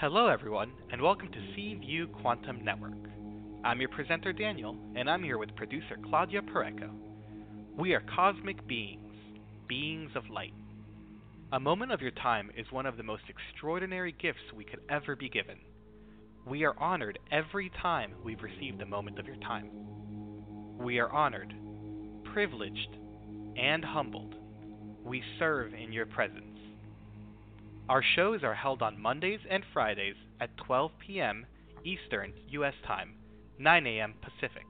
Hello, everyone, and welcome to C-View Quantum Network. I'm your presenter, Daniel, and I'm here with producer Claudia Pareco. We are cosmic beings, beings of light. A moment of your time is one of the most extraordinary gifts we could ever be given. We are honored every time we've received a moment of your time. We are honored, privileged, and humbled. We serve in your presence. Our shows are held on Mondays and Fridays at 12 p.m. Eastern U.S. Time, 9 a.m. Pacific.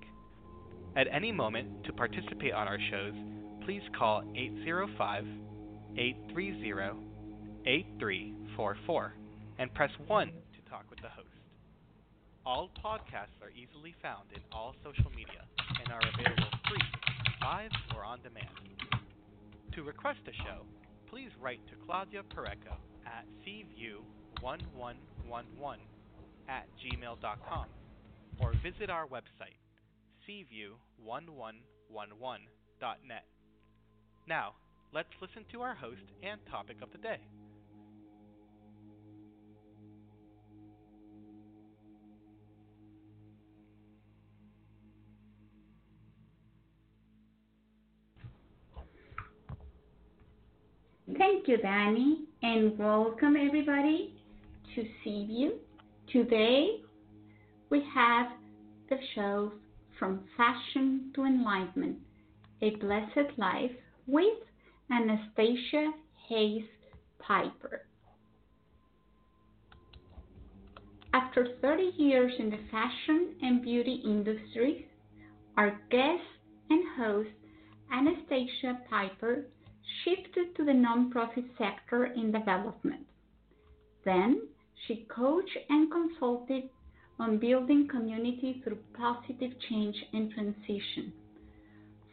At any moment, to participate on our shows, please call 805 830 8344 and press 1 to talk with the host. All podcasts are easily found in all social media and are available free, live, or on demand. To request a show, please write to Claudia Pareco at cview1111 at gmail.com or visit our website, cview1111.net. Now, let's listen to our host and topic of the day. Thank you, Danny, and welcome everybody to C-View. Today we have the show From Fashion to Enlightenment, A Blessed Life with Anastasia Hayes Piper. After 30 years in the fashion and beauty industry, our guest and host, Anastasia Piper, shifted to the nonprofit sector in development. Then she coached and consulted on building community through positive change and transition.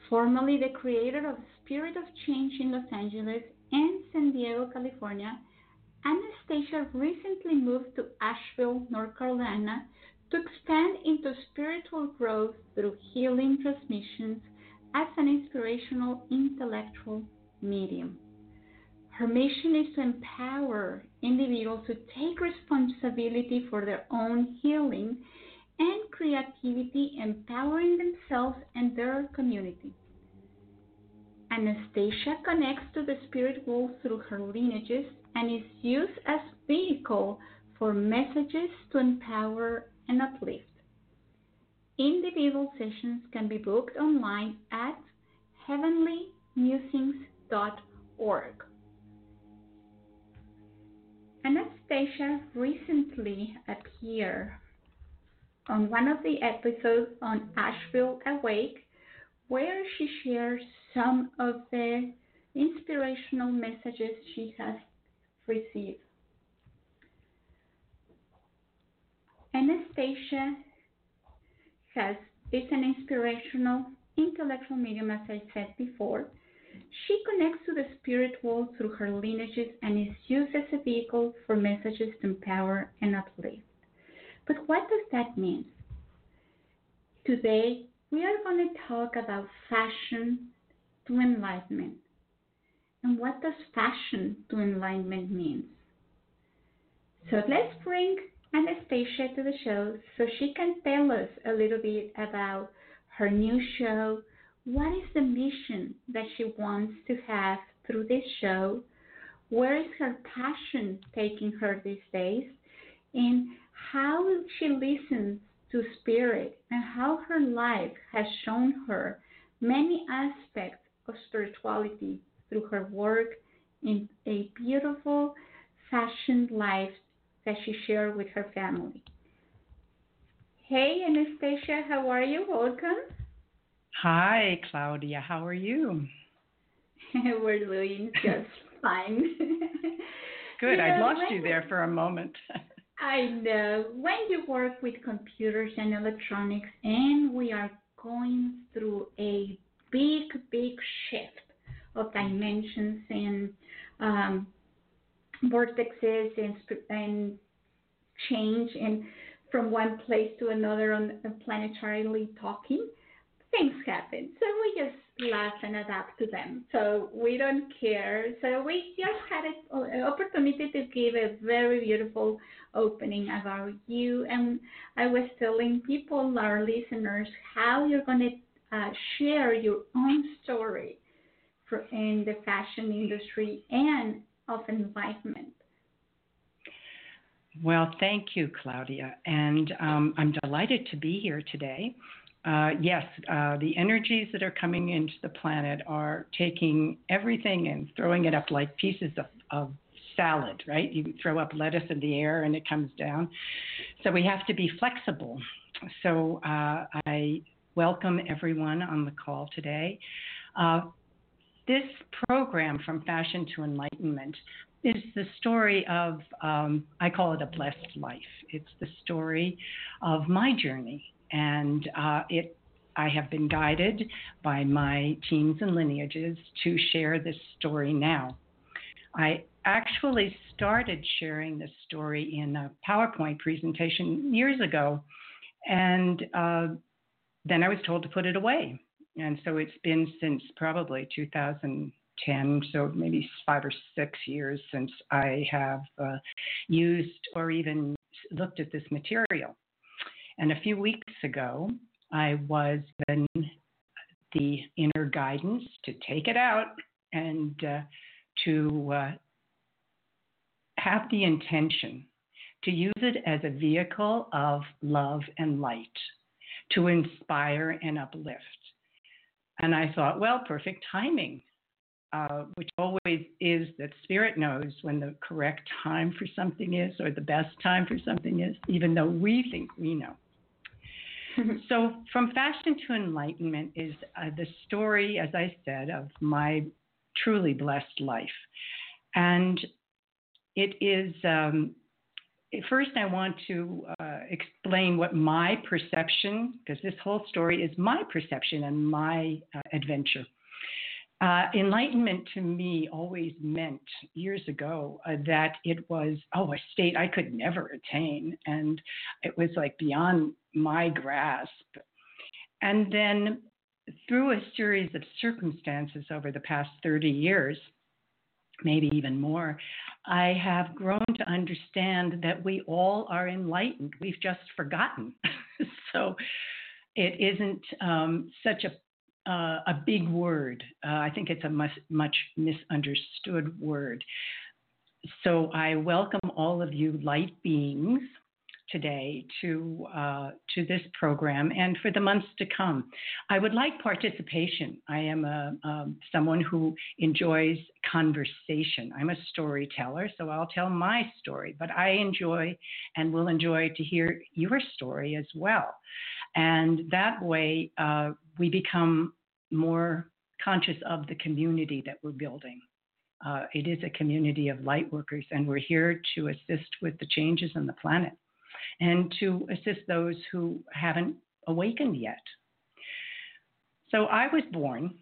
Formerly the creator of Spirit of Change in Los Angeles and San Diego, California, Anastasia recently moved to Asheville, North Carolina to expand into spiritual growth through healing transmissions as an inspirational intellectual medium. Her mission is to empower individuals to take responsibility for their own healing and creativity, empowering themselves and their community. Anastasia connects to the spirit world through her lineages and is used as vehicle for messages to empower and uplift. Individual sessions can be booked online at heavenlymusings.com Anastasia recently appeared on one of the episodes on Asheville Awake, where she shares some of the inspirational messages she has received. Anastasia has is an inspirational intellectual medium, as I said before, she connects to the spirit world through her lineages and is used as a vehicle for messages to empower and uplift. But what does that mean? Today, we are going to talk about fashion to enlightenment. And what does fashion to enlightenment mean? So let's bring Anastasia to the show so she can tell us a little bit about her new show, what is the mission that she wants to have through this show? Where is her passion taking her these days? And how she listens to spirit and how her life has shown her many aspects of spirituality through her work in a beautiful fashion life that she shared with her family. Hey Anastasia, how are you? Welcome. Hi, Claudia. How are you? We're doing just fine. Good. I lost you there for a moment. I know. When you work with computers and electronics, and we are going through a big, big shift of dimensions and um, vortexes and, and change and from one place to another on planetarily talking things happen. So we just laugh and adapt to them. So we don't care. So we just had an opportunity to give a very beautiful opening about you. And I was telling people, our listeners, how you're going to uh, share your own story for, in the fashion industry and of enlightenment. Well, thank you, Claudia. And um, I'm delighted to be here today. Uh, yes, uh, the energies that are coming into the planet are taking everything and throwing it up like pieces of, of salad, right? You throw up lettuce in the air and it comes down. So we have to be flexible. So uh, I welcome everyone on the call today. Uh, this program, From Fashion to Enlightenment, is the story of, um, I call it a blessed life. It's the story of my journey. And uh, it, I have been guided by my teams and lineages to share this story now. I actually started sharing this story in a PowerPoint presentation years ago, and uh, then I was told to put it away. And so it's been since probably 2010, so maybe five or six years since I have uh, used or even looked at this material. And a few weeks ago, I was given the inner guidance to take it out and uh, to uh, have the intention to use it as a vehicle of love and light to inspire and uplift. And I thought, well, perfect timing. Uh, which always is that spirit knows when the correct time for something is or the best time for something is, even though we think we know. So, from fashion to enlightenment is uh, the story, as I said, of my truly blessed life. And it is, um, first, I want to uh, explain what my perception, because this whole story is my perception and my uh, adventure. Uh, enlightenment to me always meant years ago uh, that it was, oh, a state I could never attain. And it was like beyond my grasp. And then through a series of circumstances over the past 30 years, maybe even more, I have grown to understand that we all are enlightened. We've just forgotten. so it isn't um, such a uh, a big word. Uh, I think it's a much, much misunderstood word. So I welcome all of you light beings today to uh, to this program and for the months to come. I would like participation. I am a, someone who enjoys conversation. I'm a storyteller, so I'll tell my story, but I enjoy and will enjoy to hear your story as well. And that way, uh, we become more conscious of the community that we're building. Uh, it is a community of light workers, and we're here to assist with the changes in the planet and to assist those who haven't awakened yet. So I was born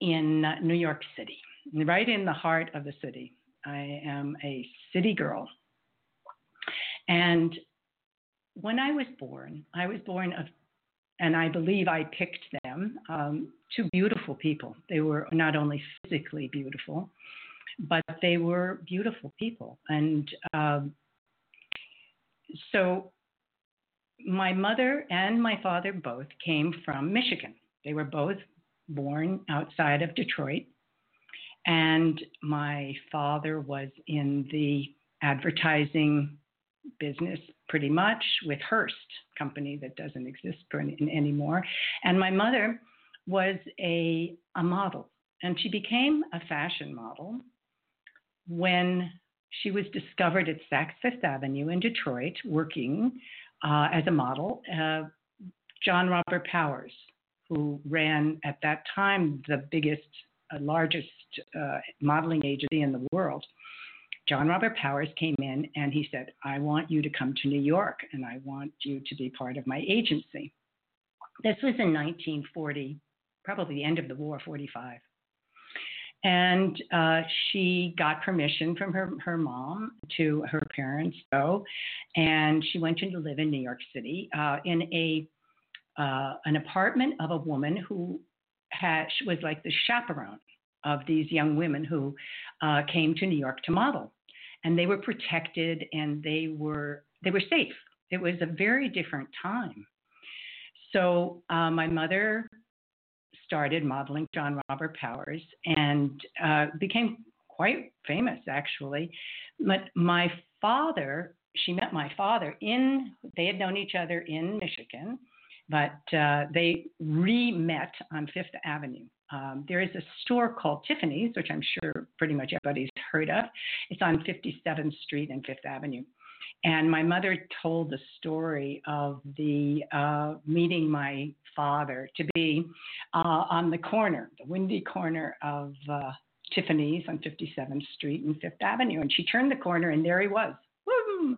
in uh, New York City, right in the heart of the city. I am a city girl. And when I was born, I was born of and I believe I picked them, um, two beautiful people. They were not only physically beautiful, but they were beautiful people. And um, so my mother and my father both came from Michigan. They were both born outside of Detroit. And my father was in the advertising business pretty much with Hearst company that doesn't exist anymore. And my mother was a, a model, and she became a fashion model when she was discovered at Saks Fifth Avenue in Detroit working uh, as a model. Uh, John Robert Powers, who ran at that time the biggest, uh, largest uh, modeling agency in the world, John Robert Powers came in and he said, I want you to come to New York and I want you to be part of my agency. This was in 1940, probably the end of the war, 45. And uh, she got permission from her, her mom to her parents go, and she went in to live in New York City uh, in a uh, an apartment of a woman who had was like the chaperone of these young women who uh, came to New York to model, and they were protected and they were they were safe. It was a very different time. So uh, my mother started modeling John Robert Powers and uh, became quite famous actually. But my father, she met my father in, they had known each other in Michigan, but uh, they re met on Fifth Avenue. Um, there is a store called Tiffany's, which I'm sure pretty much everybody's heard of. It's on 57th Street and Fifth Avenue. And my mother told the story of the uh, meeting my father to be uh, on the corner, the windy corner of uh, Tiffany's on 57th Street and Fifth Avenue. And she turned the corner, and there he was. Woo!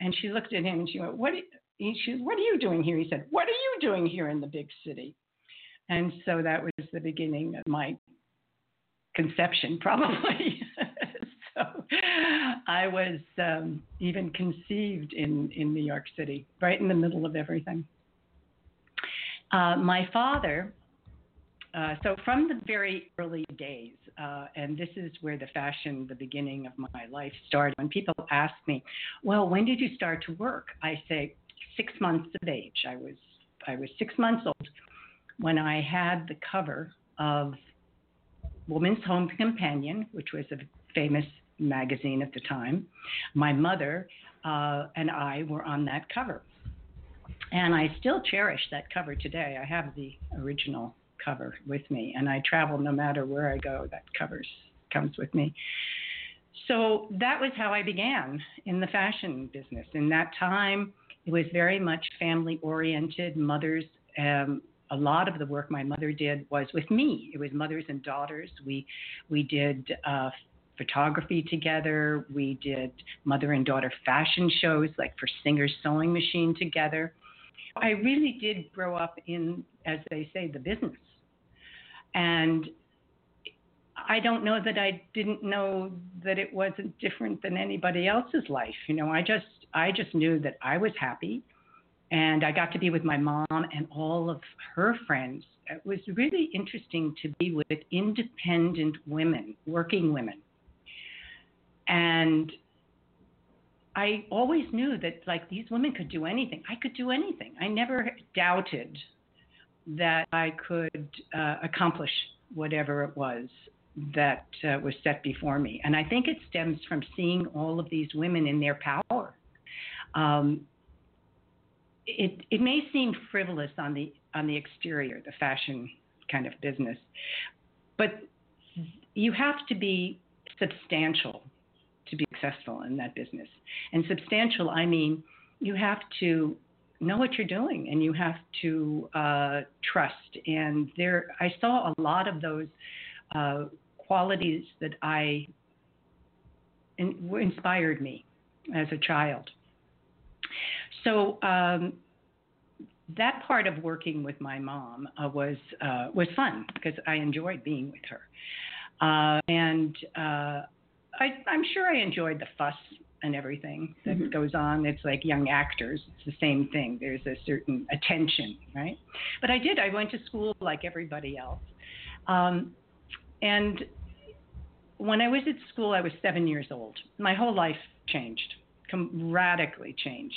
And she looked at him and she went, "What? She, what are you doing here?" He said, "What are you doing here in the big city?" And so that was the beginning of my conception, probably. so I was um, even conceived in, in New York City, right in the middle of everything. Uh, my father, uh, so from the very early days, uh, and this is where the fashion, the beginning of my life started. When people ask me, "Well, when did you start to work?" I say, six months of age. I was I was six months old when I had the cover of Woman's Home Companion, which was a famous magazine at the time. My mother uh, and I were on that cover. And I still cherish that cover today. I have the original cover with me, and I travel no matter where I go. That cover comes with me. So that was how I began in the fashion business. In that time, it was very much family oriented. Mothers, um, a lot of the work my mother did was with me. It was mothers and daughters. We we did uh, photography together. We did mother and daughter fashion shows, like for Singer's Sewing Machine together. I really did grow up in, as they say, the business. And I don't know that I didn't know that it wasn't different than anybody else's life. You know, I just I just knew that I was happy and I got to be with my mom and all of her friends. It was really interesting to be with independent women, working women. And I always knew that like these women could do anything. I could do anything. I never doubted that I could uh, accomplish whatever it was that uh, was set before me. And I think it stems from seeing all of these women in their power. Um, it, it may seem frivolous on the on the exterior, the fashion kind of business, but you have to be substantial to be successful in that business. And substantial, I mean, you have to know what you're doing and you have to uh, trust. And there, I saw a lot of those uh, qualities that I in, inspired me as a child. So um, that part of working with my mom uh, was uh, was fun because I enjoyed being with her, uh, and uh, I, I'm sure I enjoyed the fuss and everything that mm-hmm. goes on. It's like young actors. It's the same thing. There's a certain attention, right? But I did. I went to school like everybody else, um, and when I was at school, I was seven years old. My whole life changed, com- radically changed.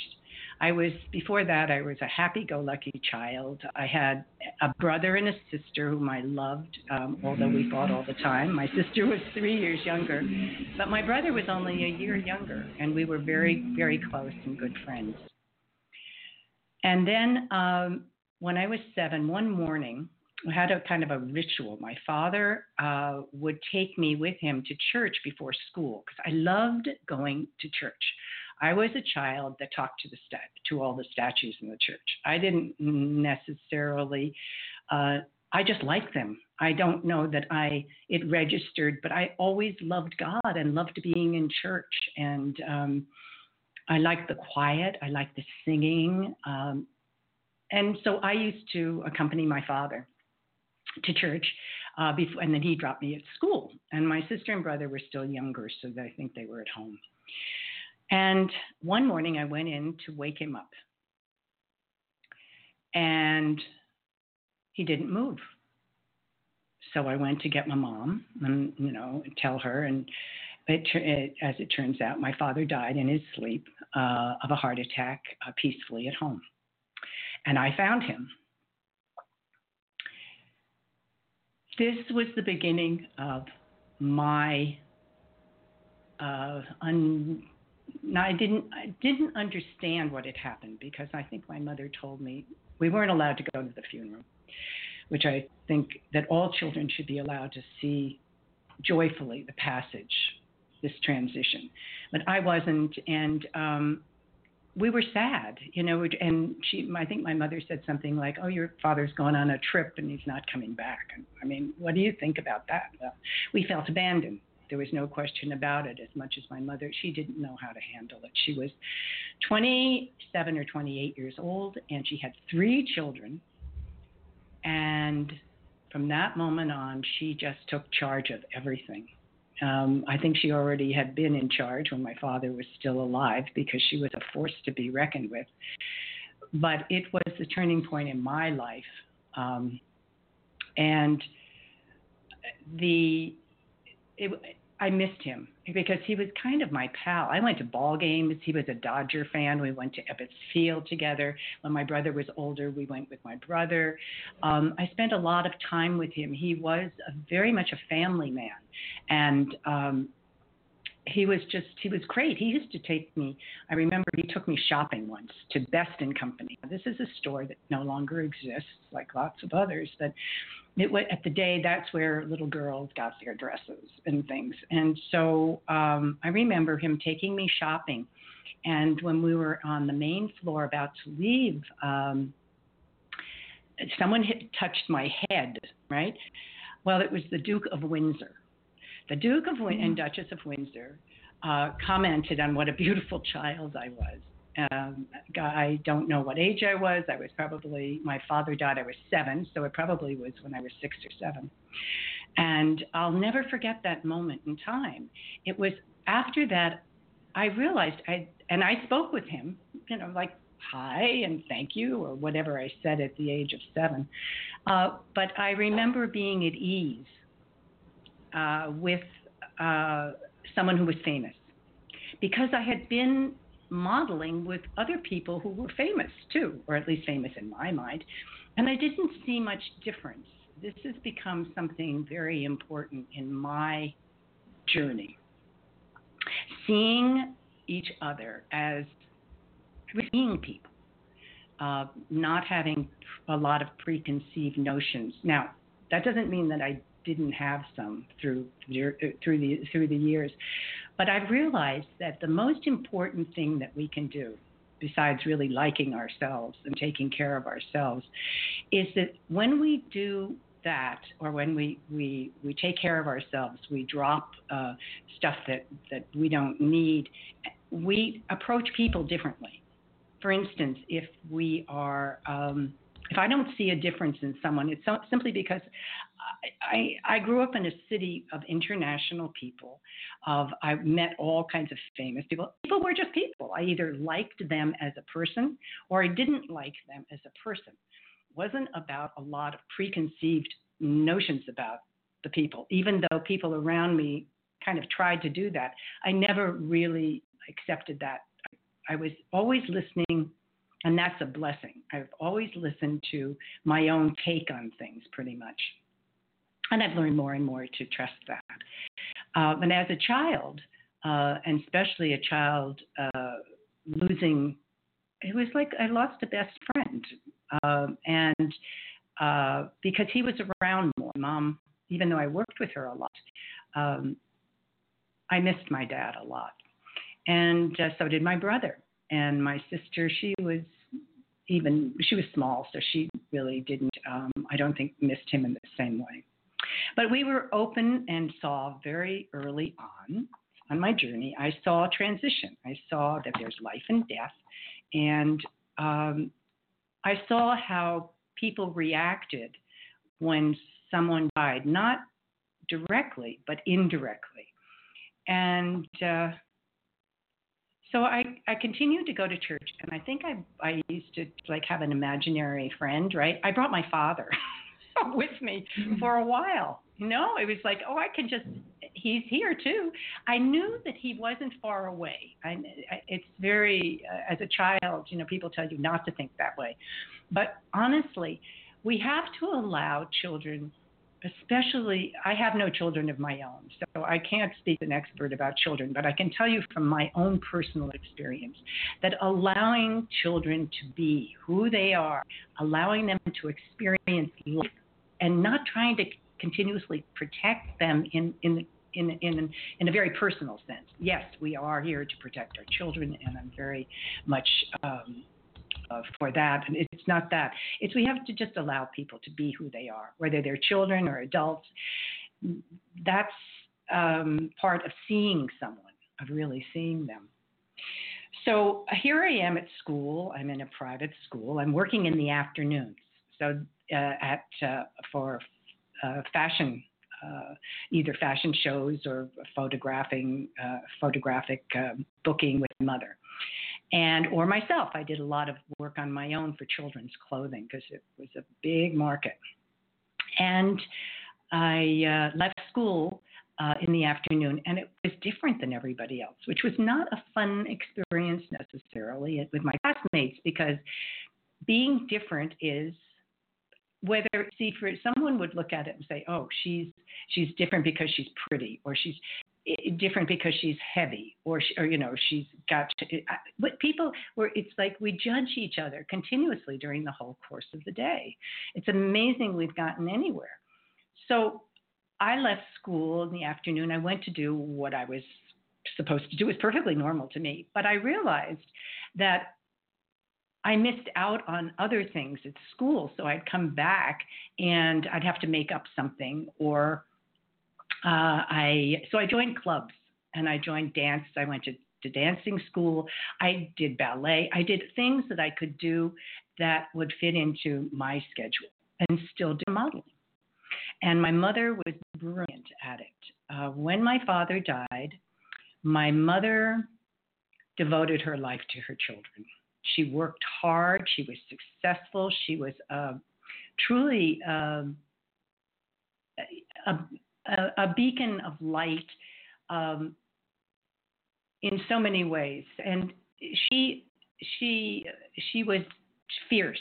I was before that I was a happy-go-lucky child. I had a brother and a sister whom I loved, um, although we fought all the time. My sister was three years younger, but my brother was only a year younger, and we were very, very close and good friends. And then um, when I was seven, one morning I had a kind of a ritual. My father uh, would take me with him to church before school because I loved going to church. I was a child that talked to the to all the statues in the church. I didn't necessarily. Uh, I just liked them. I don't know that I it registered, but I always loved God and loved being in church. And um, I liked the quiet. I liked the singing. Um, and so I used to accompany my father to church uh, before, and then he dropped me at school. And my sister and brother were still younger, so I think they were at home. And one morning I went in to wake him up. And he didn't move. So I went to get my mom and, you know, tell her. And it, it, as it turns out, my father died in his sleep uh, of a heart attack uh, peacefully at home. And I found him. This was the beginning of my uh, un, I didn't I didn't understand what had happened because I think my mother told me we weren't allowed to go to the funeral, which I think that all children should be allowed to see joyfully the passage, this transition, but I wasn't, and um, we were sad, you know. And she, I think my mother said something like, "Oh, your father's gone on a trip and he's not coming back." And, I mean, what do you think about that? Well, we felt abandoned there was no question about it. As much as my mother, she didn't know how to handle it. She was 27 or 28 years old, and she had three children. And from that moment on, she just took charge of everything. Um, I think she already had been in charge when my father was still alive because she was a force to be reckoned with. But it was the turning point in my life. Um, and the it, I missed him because he was kind of my pal. I went to ball games. He was a Dodger fan. We went to Ebbets Field together. When my brother was older, we went with my brother. Um, I spent a lot of time with him. He was a, very much a family man, and um, he was just he was great. He used to take me. I remember he took me shopping once to Best and Company. This is a store that no longer exists, like lots of others. But it was at the day that's where little girls got their dresses and things. And so um, I remember him taking me shopping. And when we were on the main floor about to leave, um, someone hit, touched my head, right? Well, it was the Duke of Windsor. The Duke of Win- and mm-hmm. Duchess of Windsor uh, commented on what a beautiful child I was. Um, I don't know what age I was. I was probably, my father died, I was seven, so it probably was when I was six or seven. And I'll never forget that moment in time. It was after that I realized I, and I spoke with him, you know, like hi and thank you or whatever I said at the age of seven. Uh, but I remember being at ease uh, with uh, someone who was famous because I had been modeling with other people who were famous too, or at least famous in my mind. And I didn't see much difference. This has become something very important in my journey. Seeing each other as being people, uh, not having a lot of preconceived notions. Now, that doesn't mean that I didn't have some through through the through the years, but I've realized that the most important thing that we can do, besides really liking ourselves and taking care of ourselves, is that when we do that, or when we, we, we take care of ourselves, we drop uh, stuff that, that we don't need, we approach people differently. For instance, if we are um, if I don't see a difference in someone, it's so, simply because I, I, grew up in a city of international people. Of I met all kinds of famous people. People were just people. I either liked them as a person or I didn't like them as a person. It wasn't about a lot of preconceived notions about the people, even though people around me kind of tried to do that. I never really accepted that. I was always listening and that's a blessing. I've always listened to my own take on things pretty much. And I've learned more and more to trust that. Uh, and as a child, uh, and especially a child uh, losing, it was like I lost a best friend. Um, and uh, because he was around more, mom, even though I worked with her a lot, um, I missed my dad a lot. And uh, so did my brother and my sister she was even she was small so she really didn't um, i don't think missed him in the same way but we were open and saw very early on on my journey i saw a transition. I saw that there's life and death. And um, i saw how people reacted when someone died not directly but indirectly. And uh, so I, I continued to go to church and I think I I used to like have an imaginary friend, right? I brought my father with me Mm-hmm. for a while. You know, it was like, oh, I can just he's here too. I knew that he wasn't far away. I, it's very uh, as a child, you know, people tell you not to think that way. But honestly, we have to allow children especially I have no children of my own, so I can't speak an expert about children, but I can tell you from my own personal experience that allowing children to be who they are, allowing them to experience life, and not trying to continuously protect them in in in, in, in a very personal sense. Yes, we are here to protect our children, and I'm very much um, uh, for that. And it's not that. It's we have to just allow people to be who they are, whether they're children or adults. That's um, part of seeing someone, of really seeing them. So here I am at school. I'm in a private school. I'm working in the afternoons. So uh, at uh, for uh, fashion. Uh, either fashion shows or photographing, uh, photographic um, booking with mother and or myself. I did a lot of work on my own for children's clothing because it was a big market. And I uh, left school uh, in the afternoon, and it was different than everybody else, which was not a fun experience necessarily with my classmates because being different is whether see for someone would look at it and say oh she's she's different because she's pretty or she's eh, different because she's heavy or she, or you know she's got to, eh, but people were it's like we judge each other continuously during the whole course of the day. It's amazing we've gotten anywhere. So i left school in the afternoon. I went to do what i was supposed to do. It was perfectly normal to me. But i realized that I missed out on other things at school. So I'd come back and I'd have to make up something or uh, I so I joined clubs and I joined dance. I went to, to dancing school. I did ballet. I did things that I could do that would fit into my schedule and still do modeling. And my mother was brilliant at it. Uh, when my father died, my mother devoted her life to her children. She worked hard. She was successful. She was uh, truly um, a, a, a, beacon of light um, in so many ways. And she she she was fierce,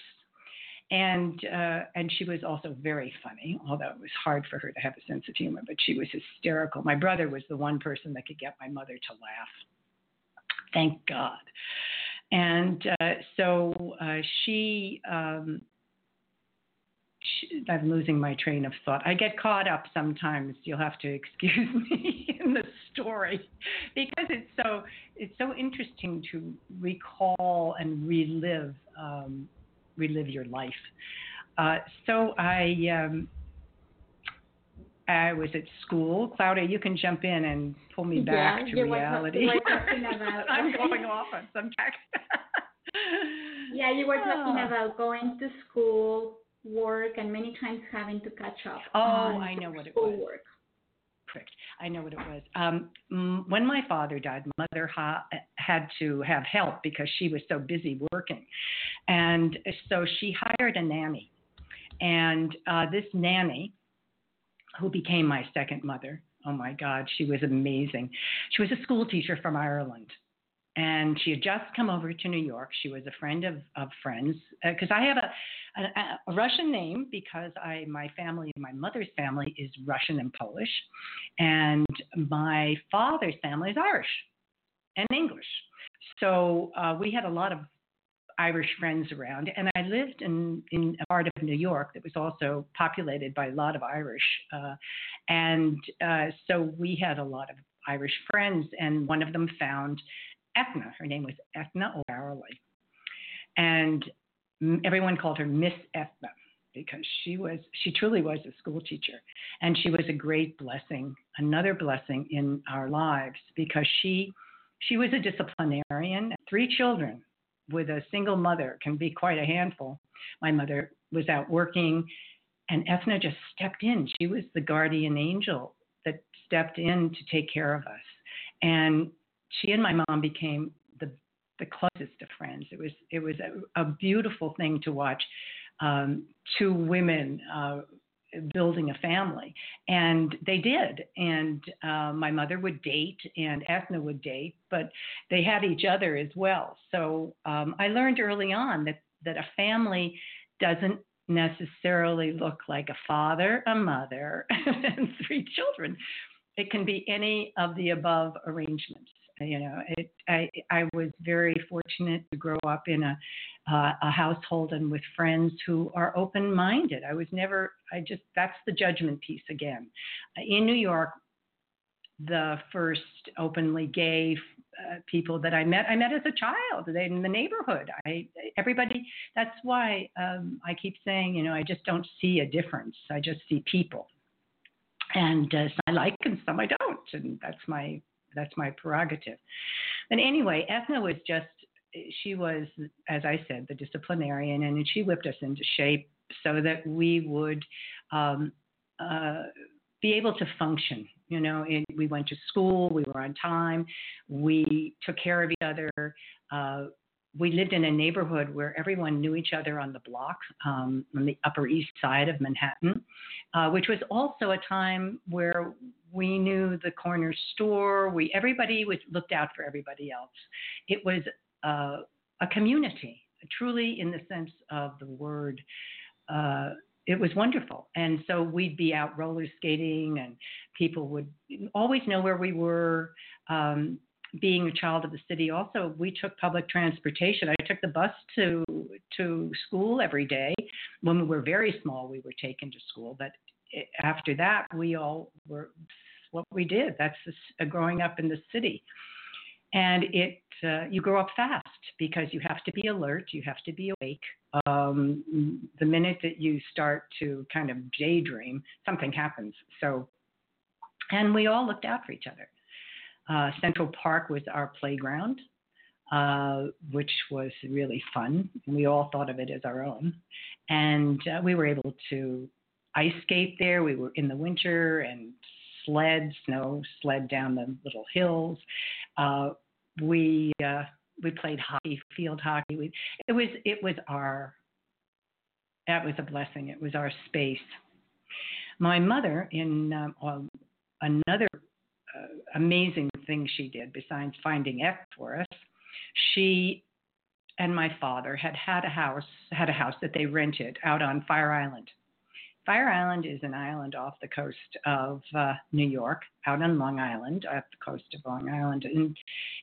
and uh, and she was also very funny. Although it was hard for her to have a sense of humor, but she was hysterical. My brother was the one person that could get my mother to laugh. Thank God. And uh, so uh, she, um, she, I'm losing my train of thought. I get caught up sometimes. You'll have to excuse me in the story because it's so it's so interesting to recall and relive um, relive your life. Uh, so I. Um, I was at school. Claudia, you can jump in and pull me back yeah, to reality. Were, you were talking about, I'm going off on some track. yeah, you were talking Oh. about going to school, work, and many times having to catch up. Oh, I know what it was. schoolwork. Correct. I know what it was. Um, when my father died, mother ha- had to have help because she was so busy working, and so she hired a nanny. And uh, this nanny, who became my second mother, oh my God, she was amazing. She was a school teacher from Ireland. And she had just come over to New York. She was a friend of, of friends because I have a, a, a Russian name because I my family, my mother's family is Russian and Polish, and my father's family is Irish and English. So uh, we had a lot of Irish friends around, and I lived in in a part of New York that was also populated by a lot of Irish, uh, and uh, so we had a lot of Irish friends, and one of them found Ethna. Her name was Ethna O'Farrelly, and everyone called her Miss Ethna because she was she truly was a school teacher, and she was a great blessing, another blessing in our lives because she she was a disciplinarian. Three children with a single mother can be quite a handful. My mother was out working, and Ethna just stepped in. She was the guardian angel that stepped in to take care of us. And she and my mom became the the closest of friends. It was it was a, a beautiful thing to watch um, two women uh, building a family, and they did. And uh, my mother would date, and Ethna would date, but they had each other as well. So um, I learned early on that that a family doesn't necessarily look like a father, a mother, and three children. It can be any of the above arrangements. You know, it, I I was very fortunate to grow up in a uh, a household and with friends who are open minded. I was never. I just that's the judgment piece again. In New York, the first openly gay uh, people that I met, I met as a child in the neighborhood. I everybody. That's why um, I keep saying, you know, I just don't see a difference. I just see people, and uh, I like and some I don't, and that's my that's my prerogative. But anyway, Ethna was just she was, as I said, the disciplinarian, and she whipped us into shape so that we would um, uh, be able to function. You know, we went to school, we were on time, we took care of each other. Uh, we lived in a neighborhood where everyone knew each other on the block um, on the Upper East Side of Manhattan, uh, which was also a time where we knew the corner store. We everybody was looked out for everybody else. It was uh, a community, truly in the sense of the word. Uh, it was wonderful. And so we'd be out roller skating, and people would always know where we were. Um, being a child of the city, also we took public transportation. I took the bus to to school every day. When we were very small, we were taken to school, but after that, we all were what we did. That's growing up in the city and it uh, you grow up fast because you have to be alert, you have to be awake. Um, the minute that you start to kind of daydream, something happens. So, and we all looked out for each other. Uh, Central Park was our playground, uh, which was really fun. We all thought of it as our own, and uh, we were able to ice skate there. We were in the winter and sled, snow sled down the little hills. Uh, we uh, we played hockey, field hockey. We, it was it was our that was a blessing. It was our space. My mother, in um, another uh, amazing thing she did besides finding F for us, she and my father had had a house had a house that they rented out on Fire Island. Fire Island is an island off the coast of uh, New York, out on Long Island, off the coast of Long Island, and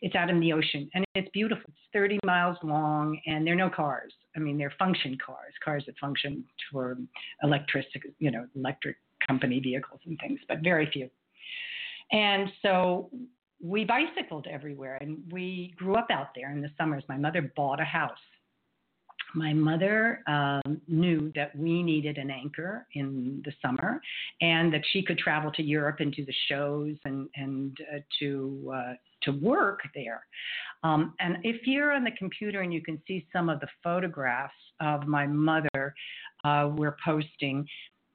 it's out in the ocean, and it's beautiful. It's 30 miles long, and there are no cars. I mean, they're function cars, cars that function for electric, you know, electric company vehicles and things, but very few. And so we bicycled everywhere, and we grew up out there in the summers. My mother bought a house my mother um, knew that we needed an anchor in the summer and that she could travel to Europe and do the shows and, and uh, to, uh, to work there. Um, and if you're on the computer and you can see some of the photographs of my mother uh, we're posting,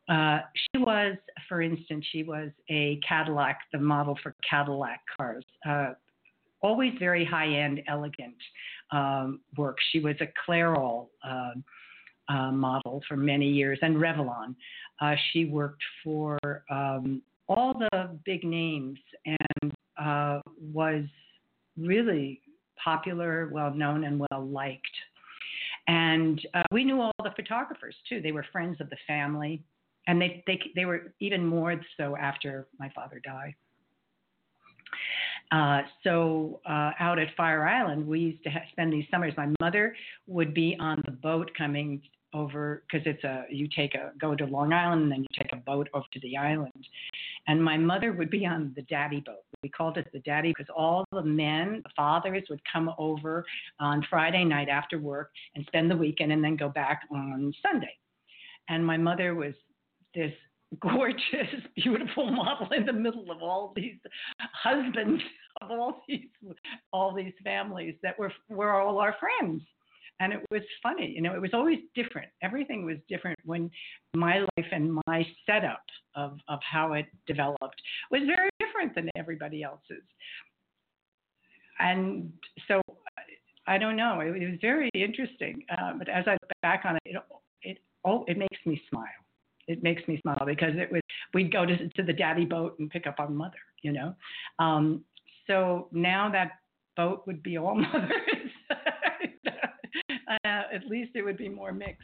uh, she was, for instance, she was a Cadillac, the model for Cadillac cars, uh, always very high end, elegant um, work. She was a Clairol uh, uh, model for many years and Revlon. Uh, she worked for um, all the big names and uh, was really popular, well known, and well liked. And uh, we knew all the photographers too. They were friends of the family, and they they they were even more so after my father died. Uh, so uh, out at Fire Island, we used to ha- spend these summers. My mother would be on the boat coming over because it's a you take a go to Long Island and then you take a boat over to the island, and my mother would be on the daddy boat. We called it the daddy because all the men, the fathers, would come over on Friday night after work and spend the weekend and then go back on Sunday. And my mother was this gorgeous, beautiful model in the middle of all these husbands of all these all these families that were were all our friends. And it was funny, you know, it was always different. Everything was different when my life and my setup of, of how it developed was very different than everybody else's. And so I don't know. It, was very interesting. Uh, but as I look back on it, it, it oh, it makes me smile. It makes me smile because it was we'd go to to the daddy boat and pick up our mother, you know. Um, so now that boat would be all mothers. uh, at least it would be more mixed.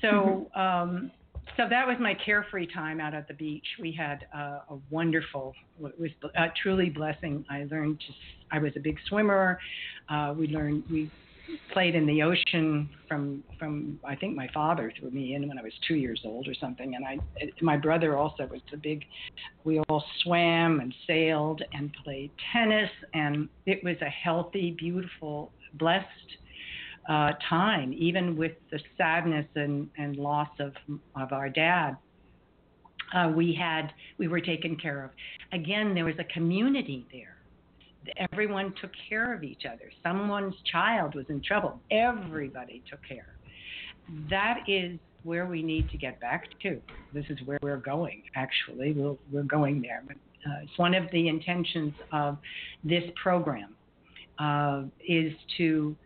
So. Mm-hmm. Um, so that was my carefree time out at the beach. We had uh, a wonderful, it was uh, truly blessing. I learned to, I was a big swimmer. Uh, we learned, we played in the ocean from, from I think my father threw me in when I was two years old or something. And I, my brother also was a big, we all swam and sailed and played tennis. And it was a healthy, beautiful, blessed uh, time, even with the sadness and, and loss of, of our dad. Uh, we had we were taken care of. Again, there was a community there. Everyone took care of each other. Someone's child was in trouble. Everybody took care. That is where we need to get back to. This is where we're going. Actually, we're, we're going there. But, uh, it's one of the intentions of this program uh, is to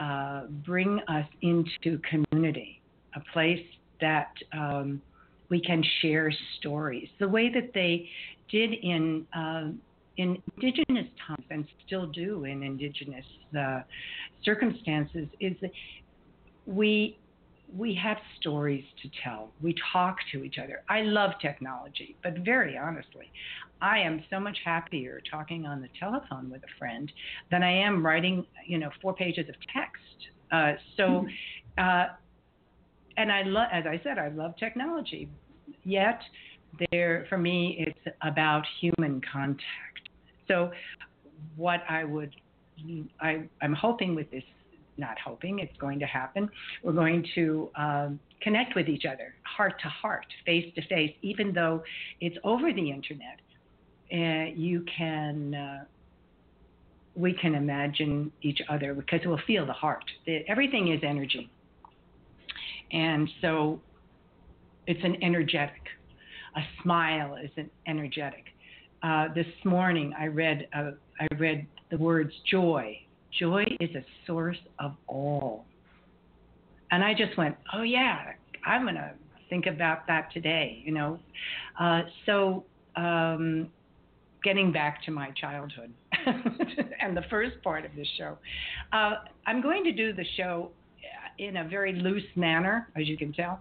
uh, bring us into community, a place that um, we can share stories, the way that they did in uh, in indigenous times and still do in indigenous uh, circumstances, is that we we have stories to tell. We talk to each other. I love technology, but very honestly, I am so much happier talking on the telephone with a friend than I am writing, you know, four pages of text. Uh, so, mm-hmm. uh, and I love, as I said, I love technology. Yet, there for me, it's about human contact. So, what I would, I, I'm hoping with this not hoping it's going to happen. We're going to um, connect with each other, heart to heart, face to face, even though it's over the internet. Uh, you can, uh, we can imagine each other because we'll feel the heart. The, everything is energy. And so it's an energetic. A smile is an energetic. Uh, this morning I read uh, I read the words joy, Joy is a source of all. And I just went, oh, yeah, I'm going to think about that today, you know. Uh, so, um, getting back to my childhood and the first part of this show, uh, I'm going to do the show in a very loose manner, as you can tell.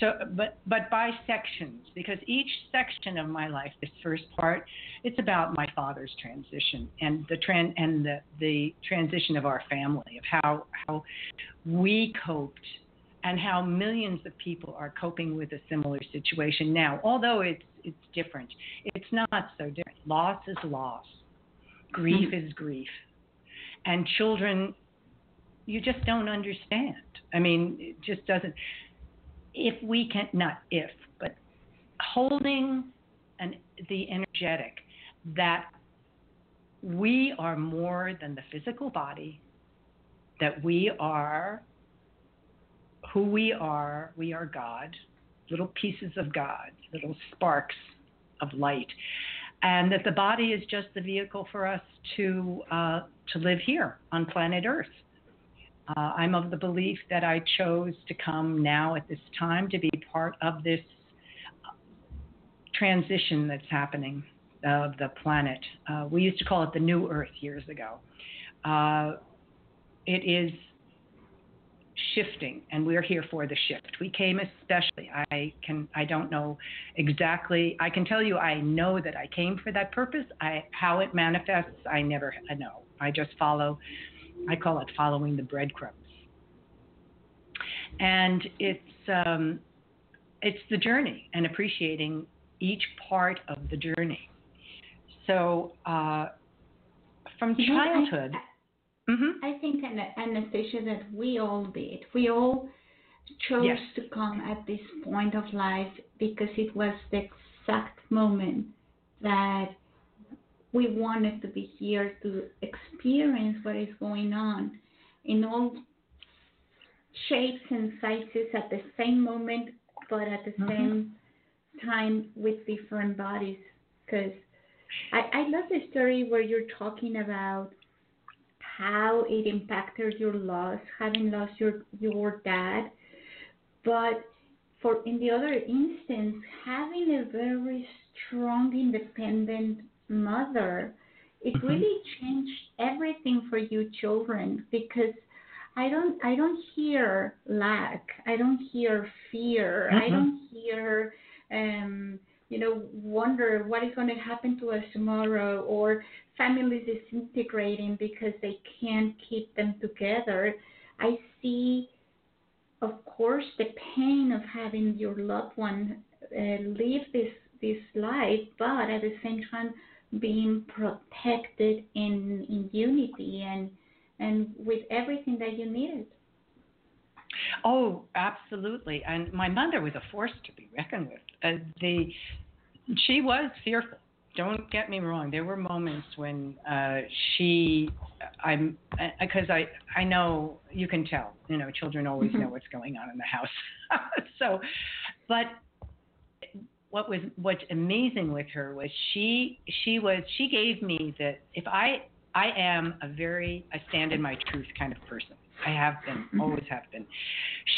So, but but by sections because each section of my life, this first part, it's about my father's transition and the trend and the the transition of our family of how how we coped and how millions of people are coping with a similar situation now. Although it's it's different, it's not so different. Loss is loss, grief mm-hmm. is grief, and children, you just don't understand. I mean, it just doesn't if we can, not if, but holding an, the energetic that we are more than the physical body, that we are who we are, we are God, little pieces of God, little sparks of light, and that the body is just the vehicle for us to uh, to live here on planet Earth. Uh, I'm of the belief that I chose to come now at this time to be part of this transition that's happening of the planet. Uh, we used to call it the New Earth years ago. Uh, it is shifting, and we're here for the shift. We came especially. I can. I don't know exactly. I can tell you. I know that I came for that purpose. I how it manifests. I never know. I just follow I call it following the breadcrumbs. And it's um, it's the journey and appreciating each part of the journey. So uh, from childhood. I, I, mm-hmm. I think Anastasia that we all did. We all chose yes. to come at this point of life because it was the exact moment that we wanted to be here to experience what is going on in all shapes and sizes at the same moment, but at the mm-hmm. same time with different bodies. Because I, I love the story where you're talking about how it impacted your loss, having lost your your dad. But for in the other instance, having a very strong, independent mother, it mm-hmm. really changed everything for you children because I don't I don't hear lack. I don't hear fear. Mm-hmm. I don't hear um, you know wonder what is going to happen to us tomorrow or families disintegrating because they can't keep them together. I see, of course, the pain of having your loved one uh, live this this life, but at the same time being protected in in unity and and with everything that you needed. Oh, absolutely. And my mother was a force to be reckoned with. Uh, the she was fearful. Don't get me wrong. There were moments when uh, she, I'm, because I, I know you can tell. You know, children always mm-hmm. know what's going on in the house. so, but what was what's amazing with her was she she was she gave me that if I I am a very I stand in my truth kind of person. I have been, mm-hmm. always have been.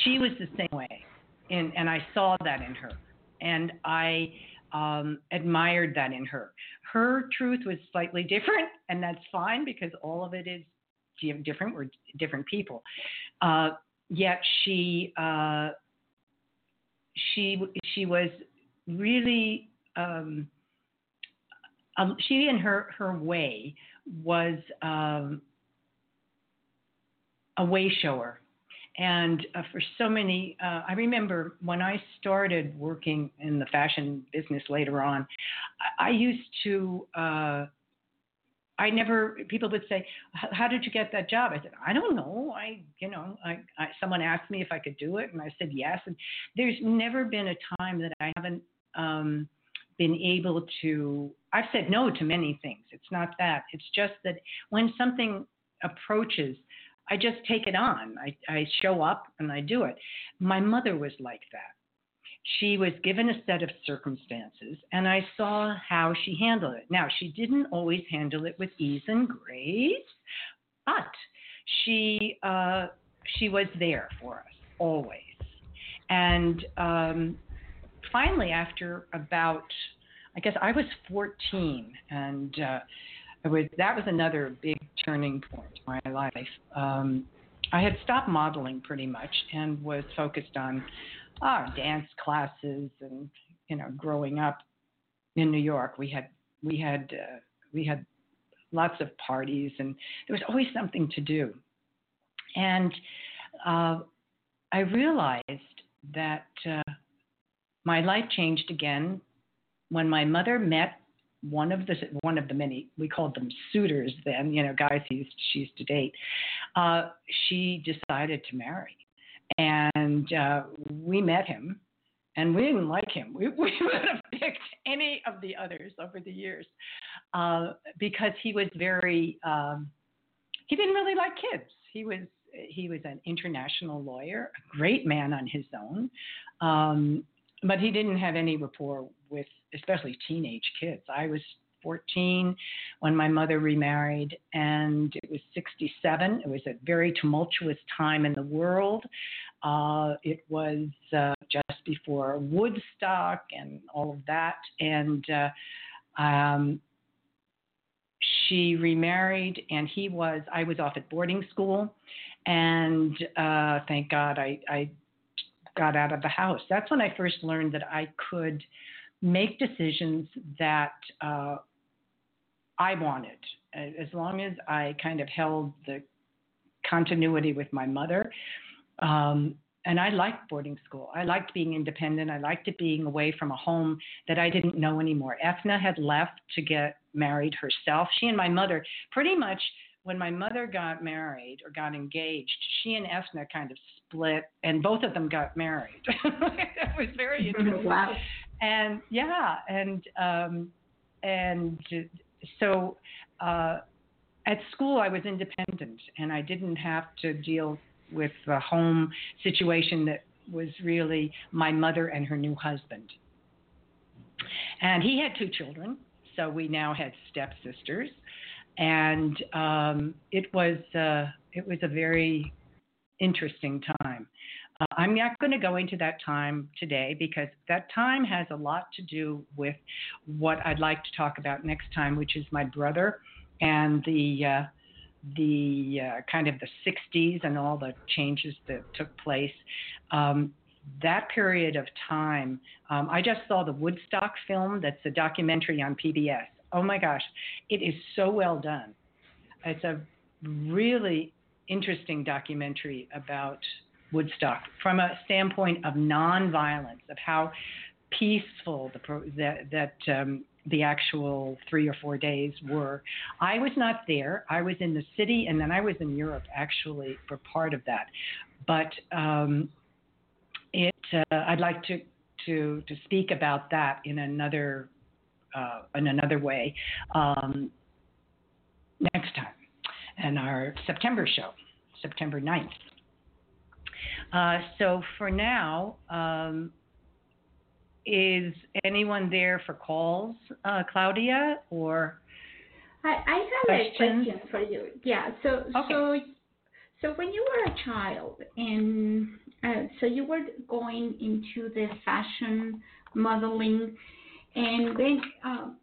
She was the same way, and and I saw that in her, and I um, admired that in her. Her truth was slightly different, and that's fine because all of it is different. We're different people. Uh, yet she uh, she she was really um, um, she in her her way was um, a way shower. And uh, for so many, uh, I remember when I started working in the fashion business later on, I, I used to, uh, I never, people would say, how did you get that job? I said, I don't know. I, you know, I, I, someone asked me if I could do it and I said yes. And there's never been a time that I haven't, um, been able to I've said no to many things. It's not that. It's just that when something approaches, I just take it on. I, I show up and I do it. My mother was like that. She was given a set of circumstances, and I saw how she handled it. Now, she didn't always handle it with ease and grace, but she uh, she was there for us always. And um, finally, after about, I guess I was 14, and uh, was that was another big turning point in my life. Um, I had stopped modeling pretty much and was focused on uh, dance classes and you know growing up in New York we had we had uh, we had lots of parties and there was always something to do and uh, I realized that uh, my life changed again when my mother met one of the one of the many we called them suitors then you know guys she used, she used to date. Uh, she decided to marry and uh, we met him and we didn't like him. We, we would have picked any of the others over the years uh, because he was very um, he didn't really like kids. He was he was an international lawyer a great man on his own um, but he didn't have any rapport with especially teenage kids. I was 14 when my mother remarried, and it was 67. It was a very tumultuous time in the world. Uh, it was uh, just before Woodstock and all of that, and uh, um, she remarried, and he was. I was off at boarding school, and uh, thank God I, I got out of the house. That's when I first learned that I could make decisions that uh, I wanted, as long as I kind of held the continuity with my mother. Um, and I liked boarding school. I liked being independent. I liked it being away from a home that I didn't know anymore. Ethna had left to get married herself. She and my mother pretty much when my mother got married or got engaged, she and Ethna kind of split, and both of them got married. it was very interesting. wow. And yeah, and um, and so uh, at school I was independent, and I didn't have to deal with the home situation that was really my mother and her new husband. And he had two children, so we now had stepsisters and um, it was uh, it was a very interesting time. Uh, I'm not going to go into that time today because that time has a lot to do with what I'd like to talk about next time, which is my brother and the uh, the uh, kind of the 60s and all the changes that took place. Um, that period of time, um, I just saw the Woodstock film. That's a documentary on PBS. Oh my gosh, it is so well done. It's a really interesting documentary about Woodstock from a standpoint of nonviolence, of how peaceful the that that um, the actual three or four days were. I was not there. I was in the city, and then I was in Europe actually for part of that. But um, it, uh, I'd like to to to speak about that in another uh, in another way um, next in our September show, September 9th. Uh, so for now, um, is anyone there for calls, uh, Claudia, or? I, I have questions? a question for you. Yeah. So okay. so so when you were a child, and uh, so you were going into the fashion modeling, and then um,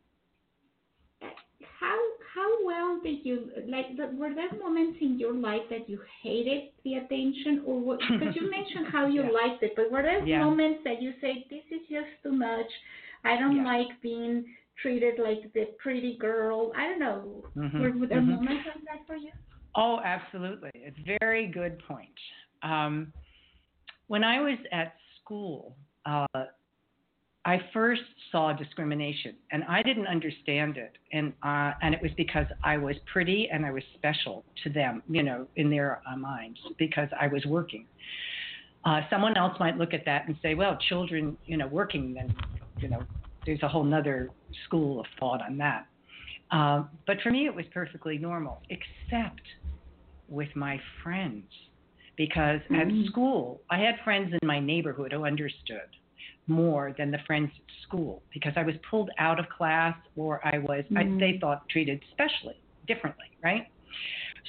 how well did you like? Were there moments in your life that you hated the attention, or because you mentioned how you yeah. liked it, but were there yeah. moments that you say this is just too much? I don't yeah. like being treated like the pretty girl. I don't know. Mm-hmm. Were, were there mm-hmm. moments like that for you? Oh, absolutely. It's a very good point. Um, when I was at school, uh, I first saw discrimination, and I didn't understand it, and uh, and it was because I was pretty and I was special to them, you know, in their uh, minds, because I was working. Uh, someone else might look at that and say, well, children, you know, working, then, you know, there's a whole nother school of thought on that. Uh, but for me, it was perfectly normal, except with my friends, because mm-hmm. at school, I had friends in my neighborhood who understood more than the friends at school because I was pulled out of class or I was, mm-hmm. I, they thought, treated specially, differently, right?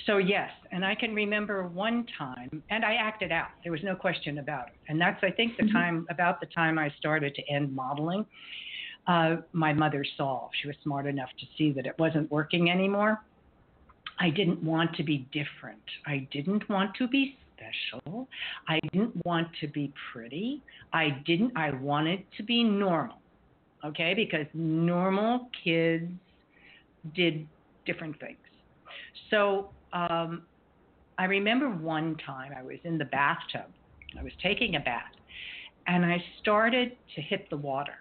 So, yes, and I can remember one time, and I acted out. There was no question about it. And that's, I think, the mm-hmm. time, about the time I started to end modeling. Uh, my mother saw, she was smart enough to see that it wasn't working anymore. I didn't want to be different. I didn't want to be special. I didn't want to be pretty. I didn't, I wanted to be normal. Okay, because normal kids did different things. So um, I remember one time I was in the bathtub, I was taking a bath, and I started to hit the water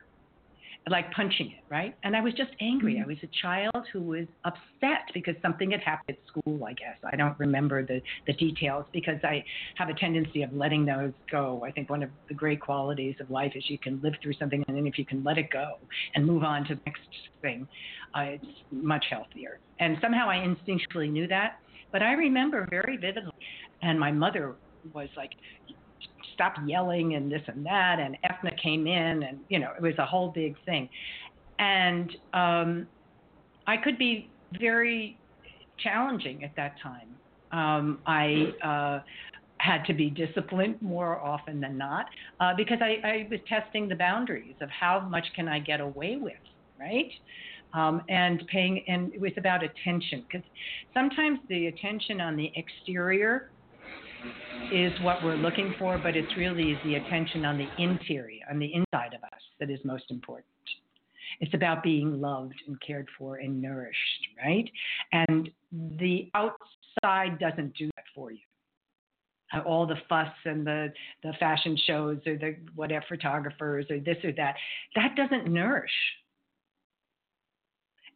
like punching it, right? And I was just angry. Mm-hmm. I was a child who was upset because something had happened at school, I guess. I don't remember the, the details because I have a tendency of letting those go. I think one of the great qualities of life is you can live through something and then if you can let it go and move on to the next thing, uh, it's much healthier. And somehow I instinctually knew that. But I remember very vividly, and my mother was like, stop yelling and this and that. And Ethna came in, and you know, it was a whole big thing. And um, I could be very challenging at that time. Um, I uh, had to be disciplined more often than not uh, because I, I was testing the boundaries of how much can I get away with, right? Um, and paying, and it was about attention because sometimes the attention on the exterior is what we're looking for, but it's really the attention on the interior, on the inside of us, that is most important. It's about being loved and cared for and nourished, right? And the outside doesn't do that for you. Uh, all the fuss and the, the fashion shows or the whatever photographers or this or that, that doesn't nourish.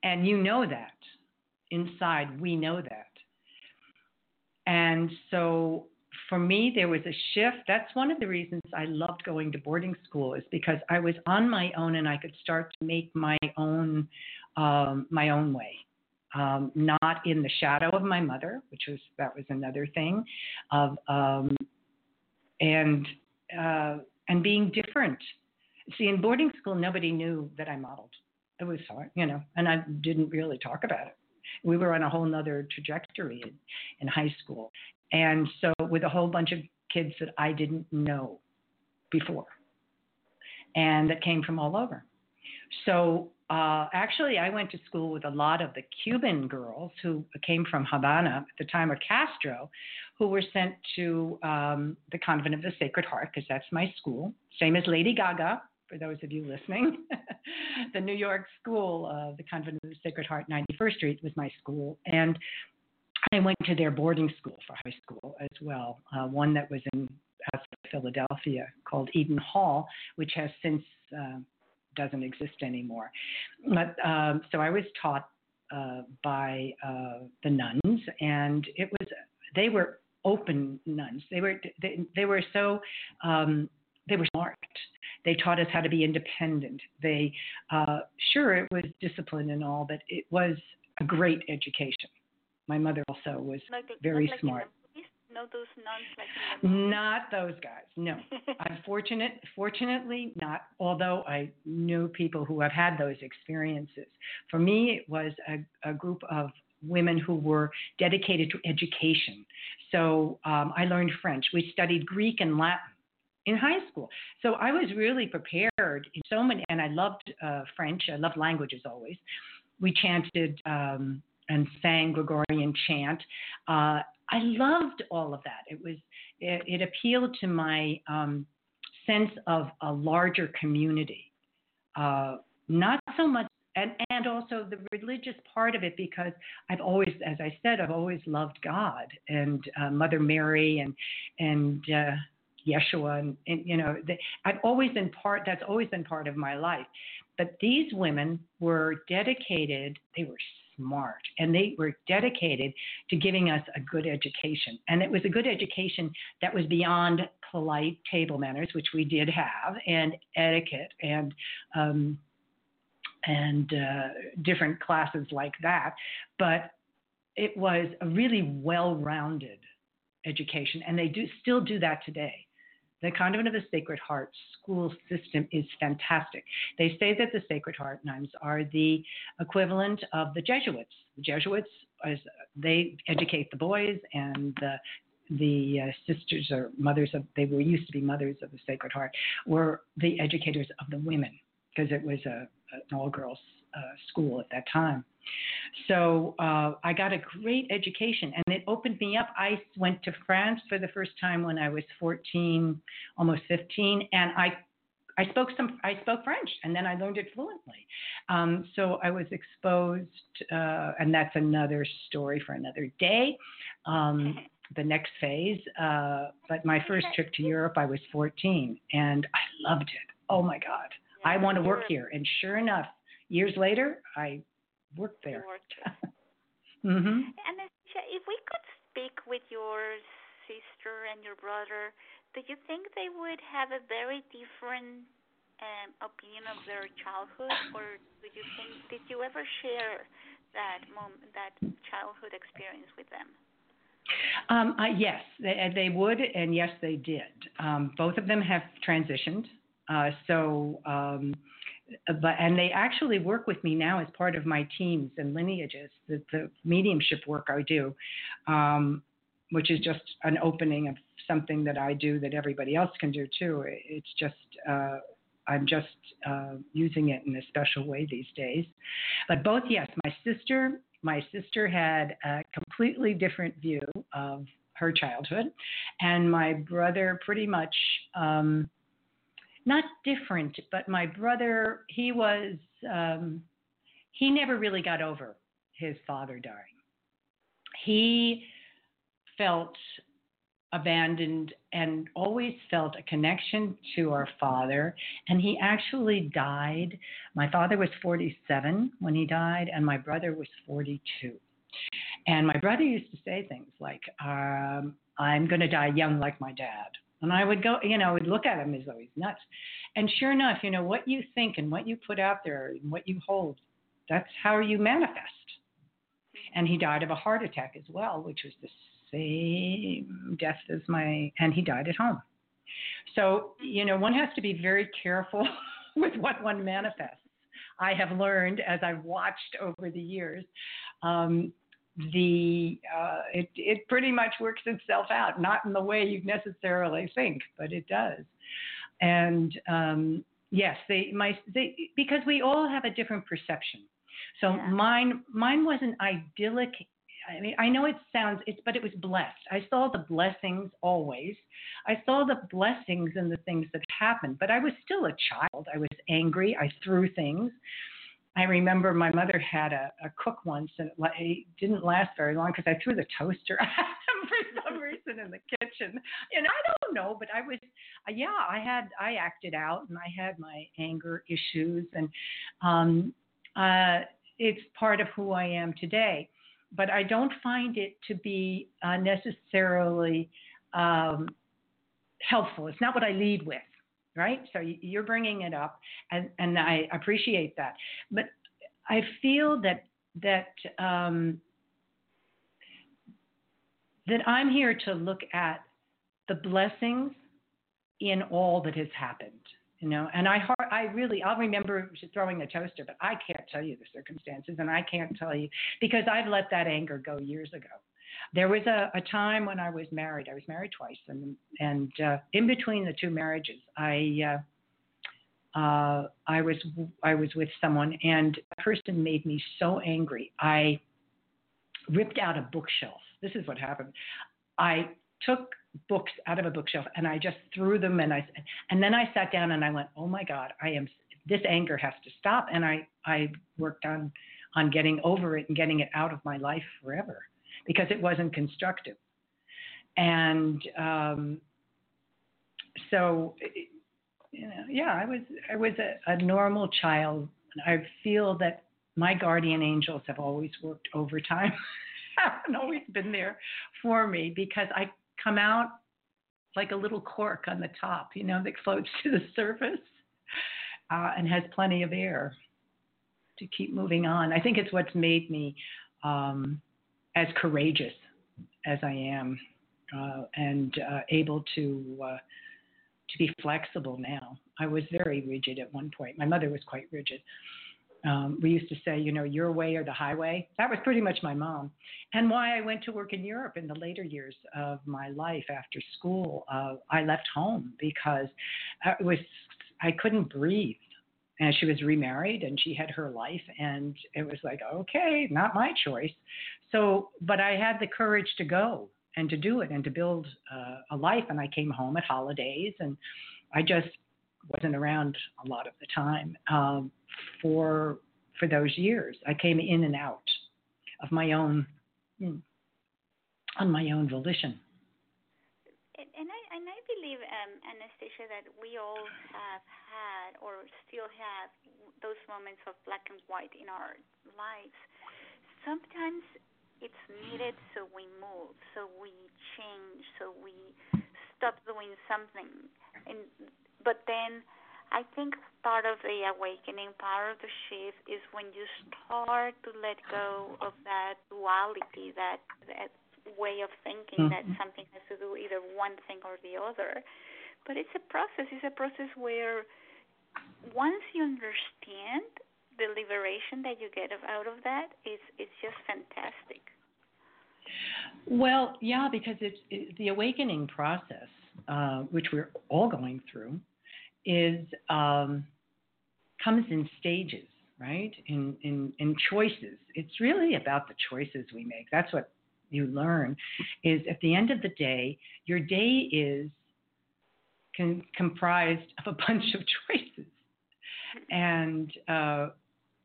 And you know that. Inside, we know that. And so for me, there was a shift. That's one of the reasons I loved going to boarding school is because I was on my own and I could start to make my own um, my own way. Um, not in the shadow of my mother, which was that was another thing, of um, and uh, and being different. See, in boarding school, nobody knew that I modeled. It was you know, and I didn't really talk about it. We were on a whole nother trajectory in, in high school. And so, with a whole bunch of kids that I didn't know before and that came from all over. So, uh, actually, I went to school with a lot of the Cuban girls who came from Havana at the time of Castro, who were sent to um, the Convent of the Sacred Heart, because that's my school, same as Lady Gaga, for those of you listening. the New York School, uh, the Convent of the Sacred Heart, 91st Street, was my school. And I went to their boarding school for high school as well, uh, one that was in Philadelphia called Eden Hall, which has since uh, doesn't exist anymore. But um, so I was taught uh, by uh, the nuns, and it was they were open nuns. They were they, they were so um, they were smart. They taught us how to be independent. They uh, sure it was discipline and all, but it was a great education. My mother also was like, very like smart. No, those nuns like Not those guys. No, I'm fortunate. Fortunately, not. Although I knew people who have had those experiences. For me, it was a, a group of women who were dedicated to education. So um, I learned French. We studied Greek and Latin in high school. So I was really prepared in so many, and I loved uh, French. I loved languages always. We chanted um, and sang Gregorian chant. Uh, I loved all of that. It was it, it appealed to my um, sense of a larger community. Uh, not so much, and and also the religious part of it because I've always, as I said, I've always loved God and uh, Mother Mary and and uh, Yeshua, and, and you know, the, I've always been part. That's always been part of my life. But these women were dedicated. They were smart and they were dedicated to giving us a good education. And it was a good education that was beyond polite table manners, which we did have, and etiquette and um, and uh, different classes like that. But it was a really well-rounded education, and they do still do that today. The Convent of the Sacred Heart school system is fantastic. They say that the Sacred Heart nuns are the equivalent of the Jesuits. The Jesuits, as they educate the boys, and the the uh, sisters or mothers of they were used to be mothers of the Sacred Heart were the educators of the women because it was a, an all girls uh, school at that time. So uh, I got a great education, and it opened me up. I went to France for the first time when I was 14, almost 15, and I I spoke some I spoke French, and then I learned it fluently. Um, so I was exposed, uh, and that's another story for another day. Um, the next phase. Uh, but my first trip to Europe, I was 14, and I loved it. Oh my God, I want to work here. And sure enough, years later, I worked there. Worked. mm-hmm. And if we could speak with your sister and your brother, do you think they would have a very different um, opinion of their childhood, or do you think did you ever share that mom that childhood experience with them? Um, uh, yes, they, they would, and yes, they did. Um, both of them have transitioned. Uh, so um, but and they actually work with me now as part of my teams and lineages, the, the mediumship work I do, um, which is just an opening of something that I do that everybody else can do too. It's just uh, I'm just uh, using it in a special way these days. But both, yes, my sister, my sister had a completely different view of her childhood, and my brother pretty much. Um, not different, but my brother, he was, um, he never really got over his father dying. He felt abandoned and always felt a connection to our father. And he actually died. My father was 47 when he died, and my brother was 42. And my brother used to say things like, um, I'm going to die young like my dad. And I would go, you know, I would look at him as though he's nuts. And sure enough, you know, what you think and what you put out there and what you hold, that's how you manifest. And he died of a heart attack as well, which was the same death as my, and he died at home. So, you know, one has to be very careful with what one manifests. I have learned as I've watched over the years. um, the uh, it it pretty much works itself out, not in the way you necessarily think, but it does. And um, yes, they my they because we all have a different perception. So Yeah. mine mine wasn't idyllic. I mean, I know it sounds it's, but it was blessed. I saw the blessings always. I saw the blessings and the things that happened, but I was still a child. I was angry. I threw things. I remember my mother had a, a cook once, and it, didn't last very long because I threw the toaster at him for some reason in the kitchen. And I don't know, but I was, uh, yeah, I had, I acted out, and I had my anger issues, and um, uh, it's part of who I am today. But I don't find it to be uh, necessarily um, helpful. It's not what I lead with right? So you're bringing it up, and, and I appreciate that. But I feel that that um, that I'm here to look at the blessings in all that has happened. You know, and I I really I'll remember throwing a toaster, but I can't tell you the circumstances, and I can't tell you because I've let that anger go years ago. There was a, a time when I was married. I was married twice, and and uh, in between the two marriages, I uh, uh, I was I was with someone, and a person made me so angry. I ripped out a bookshelf. This is what happened. I took books out of a bookshelf and I just threw them, and I and then I sat down and I went, oh my God, I am this anger has to stop, and I I worked on on getting over it and getting it out of my life forever because it wasn't constructive. And um, so, you know, yeah, I was I was a, a normal child. I feel that my guardian angels have always worked overtime and always been there for me because I come out like a little cork on the top, you know, that floats to the surface uh, and has plenty of air to keep moving on. I think it's what's made me um, as courageous as I am uh, and uh, able to uh, to be flexible now. I was very rigid at one point. My mother was quite rigid. Um, we used to say, you know, your way or the highway. That was pretty much my mom. And why I went to work in Europe in the later years of my life after school, uh, I left home because it was I couldn't breathe. And she was remarried and she had her life, and it was like, okay, not my choice. So, but I had the courage to go and to do it and to build uh, a life. And I came home at holidays, and I just wasn't around a lot of the time um, for for those years. I came in and out of my own hmm, on my own volition. And, I believe, um, Anastasia, that we all have had or still have those moments of black and white in our lives. Sometimes it's needed so we move, so we change, so we stop doing something. And but then I think part of the awakening, part of the shift is when you start to let go of that duality, that that way of thinking that Mhm. something has to do either one thing or the other. But it's a process. It's a process where once you understand the liberation that you get out of that, it's it's just fantastic. Well, yeah, because it's it, the awakening process, uh, which we're all going through, is um, comes in stages, right? In, in in choices. It's really about the choices we make. That's what you learn. Is at the end of the day, your day is con- comprised of a bunch of choices, and uh,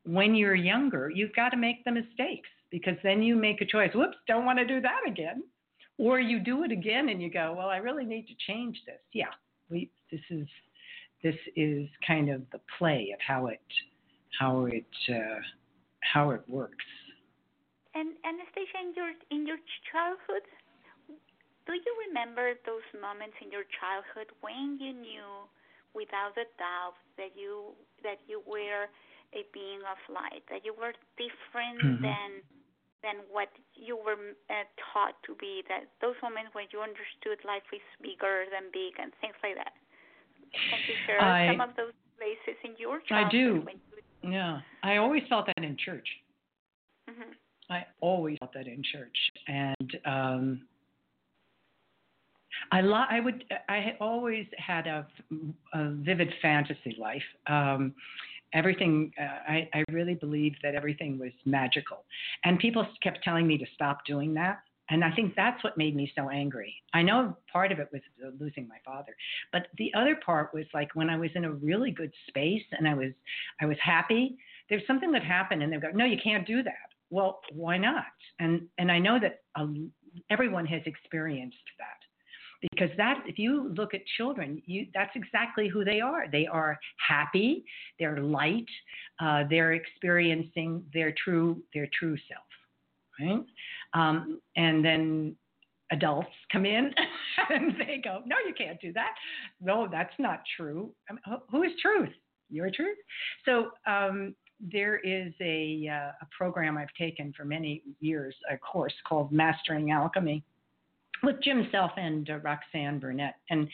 when you're younger, you've got to make the mistakes because then you make a choice. Whoops, don't want to do that again. Or you do it again and you go, well, I really need to change this. Yeah, we this is this is kind of the play of how it how it uh, how it works. And Anastasia, in your in your childhood, do you remember those moments in your childhood when you knew, without a doubt, that you that you were a being of light, that you were different Mhm. than than what you were uh, taught to be? That those moments when you understood life is bigger than big and things like that. Can you share I- some of those places in your childhood? I do. Yeah, I always felt that in church. hmm I always felt that in church, and um, I lo- I would I always had a, a vivid fantasy life. Um, everything uh, I, I really believed that everything was magical, and people kept telling me to stop doing that. And I think that's what made me so angry. I know part of it was losing my father, but the other part was like when I was in a really good space and I was I was happy. There's something that happened, and they go, "No, you can't do that." Well, why not? And and I know that everyone has experienced that. Because that if you look at children you that's exactly who they are. They are happy they're light uh, they're experiencing their true their true self right? Um, and then adults come in and they go no you can't do that. No that's not true. I mean, who is truth? Your truth? So um, there is a, uh, a program I've taken for many years, a course called Mastering Alchemy, with Jim Self and uh, Roxanne Burnett, and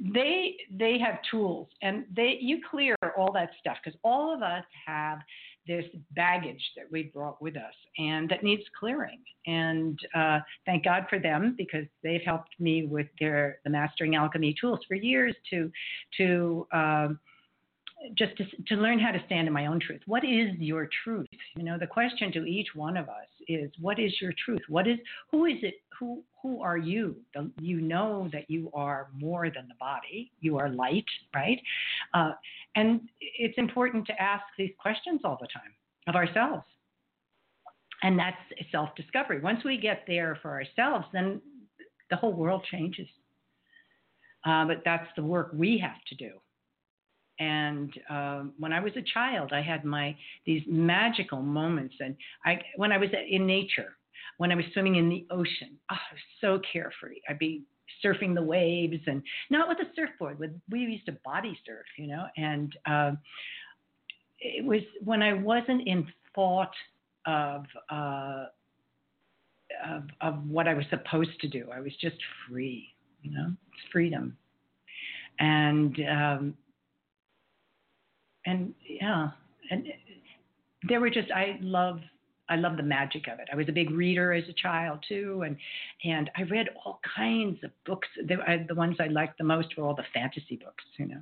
they they have tools, and they you clear all that stuff because all of us have this baggage that we brought with us and that needs clearing. And uh, thank God for them because they've helped me with their the Mastering Alchemy tools for years to to um, just to, to learn how to stand in my own truth. What is your truth? You know, the question to each one of us is, what is your truth? What is, who is it? Who, who are you? The, you know that you are more than the body. You are light, right? Uh, and it's important to ask these questions all the time of ourselves. And that's self discovery. Once we get there for ourselves, then the whole world changes. Uh, but that's the work we have to do and um, when I was a child, I had my these magical moments. And I, when I was in nature, when I was swimming in the ocean, oh, I was so carefree. I'd be surfing the waves, and not with a surfboard. With we used to body surf, you know. And um, it was when I wasn't in thought of. Uh, of, of what I was supposed to do. I was just free, you know, it's freedom. And um, and yeah, and there were just I love I love the magic of it. I was a big reader as a child too, and and I read all kinds of books. The, I, the ones I liked the most were all the fantasy books, you know.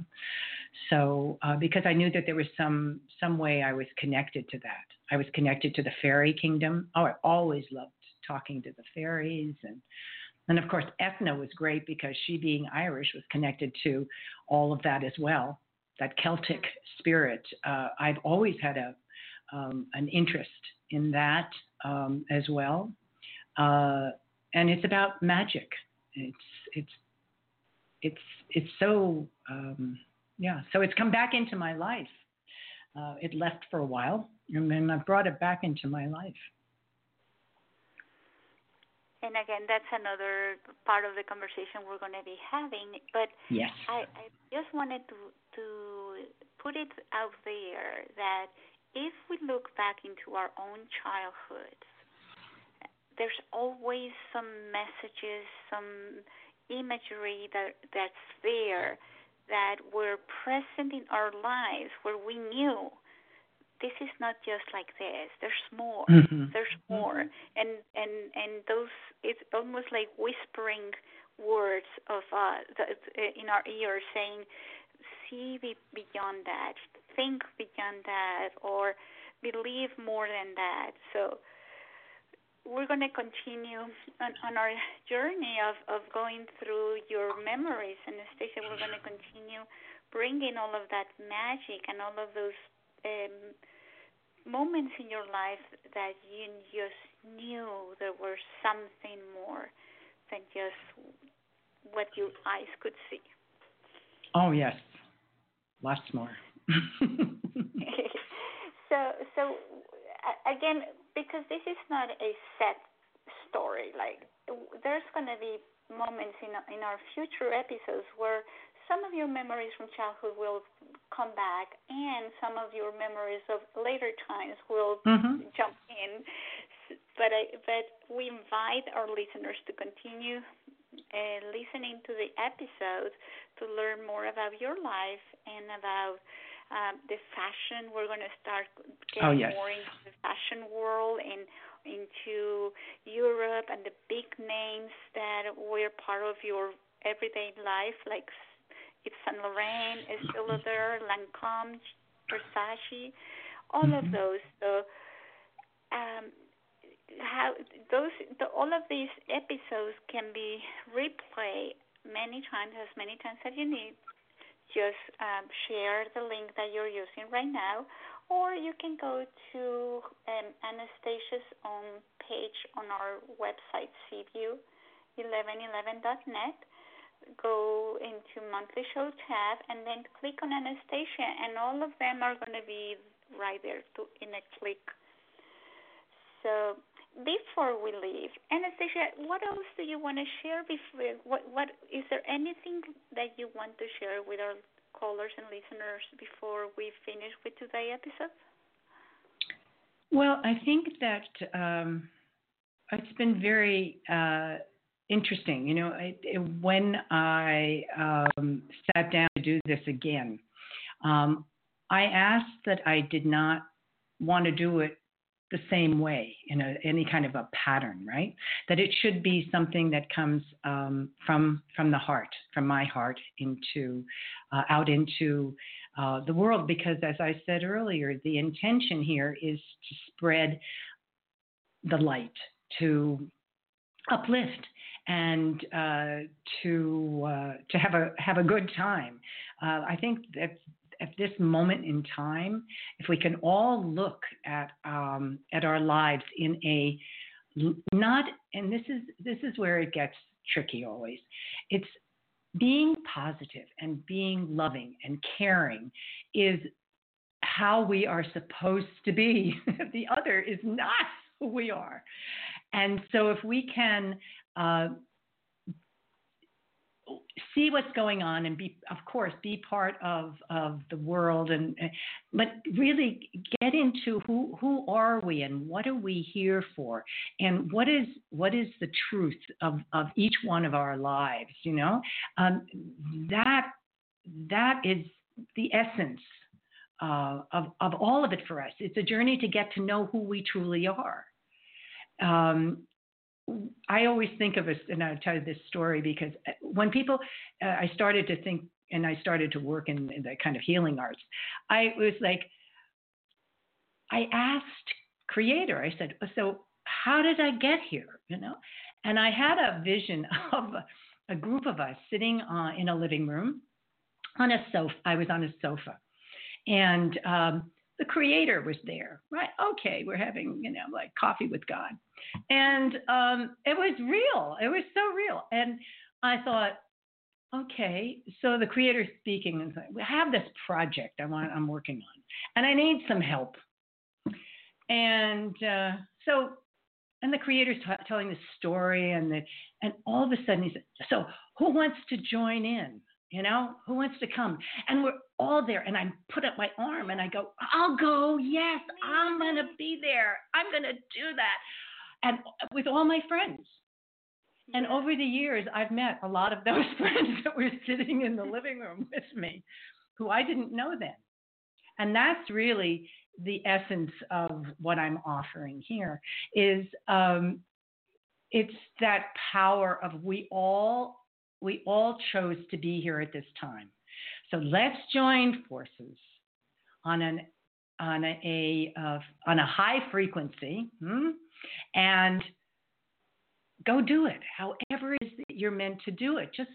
So uh, because I knew that there was some some way I was connected to that. I was connected to the fairy kingdom. Oh, I always loved talking to the fairies and. And of course, Ethna was great because she, being Irish, was connected to all of that as well that Celtic spirit. Uh, I've always had a um, an interest in that um, as well, uh, and it's about magic. It's it's it's it's so um, yeah. So it's come back into my life. Uh, it left for a while, and then I brought it back into my life. And again, that's another part of the conversation we're going to be having. But yes. I, I just wanted to to put it out there that if we look back into our own childhood, there's always some messages, some imagery that that's there that were present in our lives where we knew this is not just like this. There's more. Mm-hmm. There's more. Mm-hmm. And and and those it's almost like whispering words of uh the, in our ears saying see beyond that, think beyond that or believe more than that. So we're going to continue on, on our journey of, of going through your memories. And Anastasia, we're going to continue bringing all of that magic and all of those um, moments in your life that you just knew there was something more than just what your eyes could see? Oh yes, lots more. so so again, because this is not a set story. Like there's going to be moments in in our future episodes where some of your memories from childhood will come back, and some of your memories of later times will mm-hmm. jump in. But I, but we invite our listeners to continue uh, listening to the episodes to learn more about your life and about um, the fashion. We're going to start getting oh, yes. more into the fashion world and into Europe and the big names that were part of your everyday life, like Yves Saint Laurent, Estee Lauder, Lancome, Versace, all mm-hmm. of those. So, um, how those the, all of these episodes can be replayed many times, as many times as you need. Just um, share the link that you're using right now, or you can go to um, Anastasia's own page on our website, cview1111.net. Go into monthly show tab and then click on Anastasia, and all of them are going to be right there to, in a click. So before we leave, Anastasia, what else do you want to share? Before what what is there anything that you want to share with our callers and listeners before we finish with today's episode? Well, I think that um, it's been very uh, interesting. You know, it, when I um, sat down to do this again, um, I asked that I did not want to do it the same way in a, any kind of a pattern, right? That it should be something that comes um, from from the heart, from my heart into uh, out into uh, the world. Because as I said earlier, the intention here is to spread the light, to uplift, and uh, to uh, to have a have a good time. Uh, I think that at this moment in time, if we can all look at um, at our lives in a not, and this is this is where it gets tricky always. It's being positive and being loving and caring is how we are supposed to be. the other is not who we are. And so if we can uh, see what's going on and be of course be part of of the world and but really get into who who are we and what are we here for? And what is what is the truth of of each one of our lives you know? Um, that that is the essence uh, of of all of it for us. It's a journey to get to know who we truly are. Um, I always think of this, and I'll tell you this story because uh, when people, uh, I started to think and I started to work in, in the kind of healing arts, I was like, I asked Creator, I said, so how did I get here? You know, and I had a vision of a, a group of us sitting uh, in a living room on a sofa. I was on a sofa, and um, the Creator was there. Right? Okay, we're having you know like coffee with God and um, it was real. It was so real. And I thought, okay, so the creator speaking and saying, we have this project I want, I'm working on, and I need some help. And uh, so, and the creator's t- telling the story, and the, and all of a sudden he said, so who wants to join in? You know, who wants to come? And we're all there. And I put up my arm and I go, I'll go. Yes, I'm going to be there. I'm going to do that and with all my friends. And over the years, I've met a lot of those friends that were sitting in the living room with me who I didn't know then. And that's really the essence of what I'm offering here is um, it's that power of we all we all chose to be here at this time. So let's join forces on an on a, uh, on a high frequency. Hmm? and go do it however is that you're meant to do it just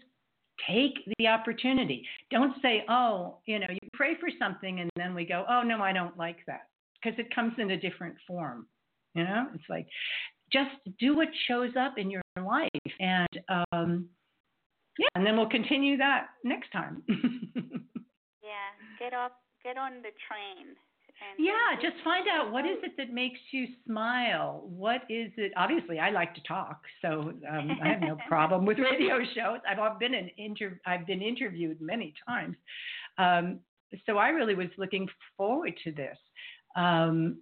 take the opportunity don't say oh you know you pray for something and then we go oh no i don't like that because it comes in a different form you know it's like just do what shows up in your life and um yeah and then we'll continue that next time yeah get up get on the train yeah, just find out what is it that makes you smile. What is it? Obviously, I like to talk, so um, I have no problem with radio shows. I've been an inter- I've been interviewed many times, um, so I really was looking forward to this. Um,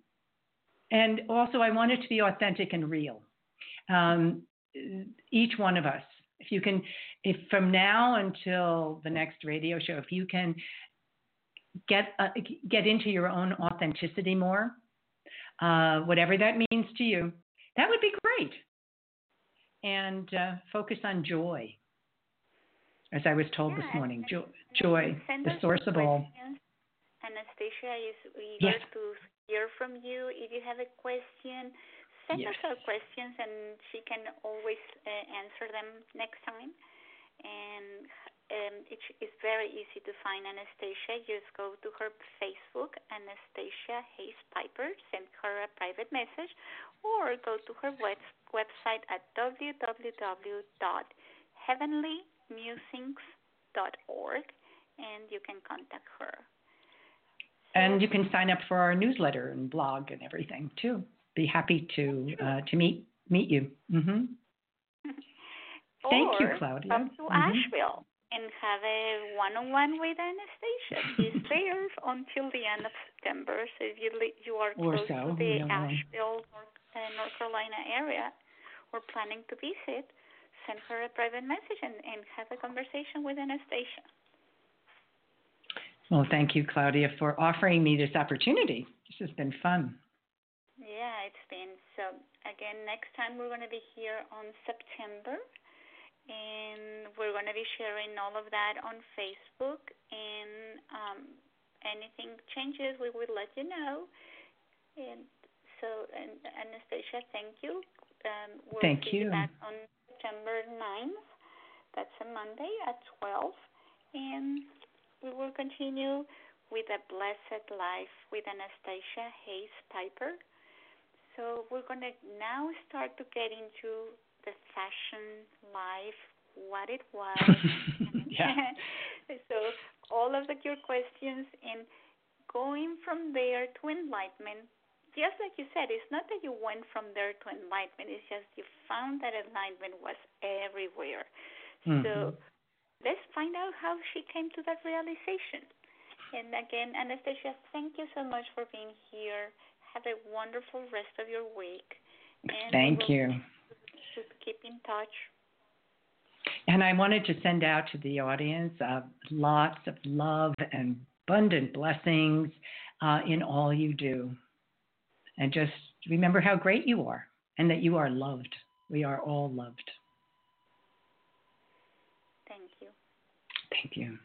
and also, I want it to be authentic and real. Um, each one of us, if you can, if from now until the next radio show, if you can get uh, get into your own authenticity more, uh, whatever that means to you. That would be great. And uh, focus on joy, as I was told yeah, this morning. Jo- joy, the source of all. Anastasia is eager yes. to hear from you. If you have a question, send yes. us our questions, and she can always uh, answer them next time. And um, it, it's very easy to find Anastasia. Just go to her Facebook, Anastasia Hayes Piper, send her a private message, or go to her web, website at www.heavenlymusings.org and you can contact her. And you can sign up for our newsletter and blog and everything too. Be happy to uh, to meet meet you. Mm-hmm. Thank you, Claudia. Come to mm-hmm. Asheville and have a one-on-one with Anastasia. She's there until the end of September. So if you you are close so, to the. Asheville, North, uh, North Carolina area, or planning to visit, send her a private message and, and have a conversation with Anastasia. Well, thank you, Claudia, for offering me this opportunity. This has been fun. Yeah, it's been. So, again, next time we're going to be here on September, and we're going to be sharing all of that on Facebook. And um, anything changes, we will let you know. And so, and Anastasia, thank you. Um, we'll thank you. back on September 9th. That's a Monday at 12. And we will continue with a blessed life with Anastasia Hayes Piper. So we're going to now start to get into the fashion life, what it was. yeah. so all of the, your questions and going from there to enlightenment. Just like you said, it's not that you went from there to enlightenment. It's just you found that enlightenment was everywhere. Mm-hmm. So let's find out how she came to that realization. And again, Anastasia, thank you so much for being here. Have a wonderful rest of your week. And thank you. To keep in touch. And I wanted to send out to the audience uh, lots of love and abundant blessings uh, in all you do. And just remember how great you are and that you are loved. We are all loved. Thank you. Thank you.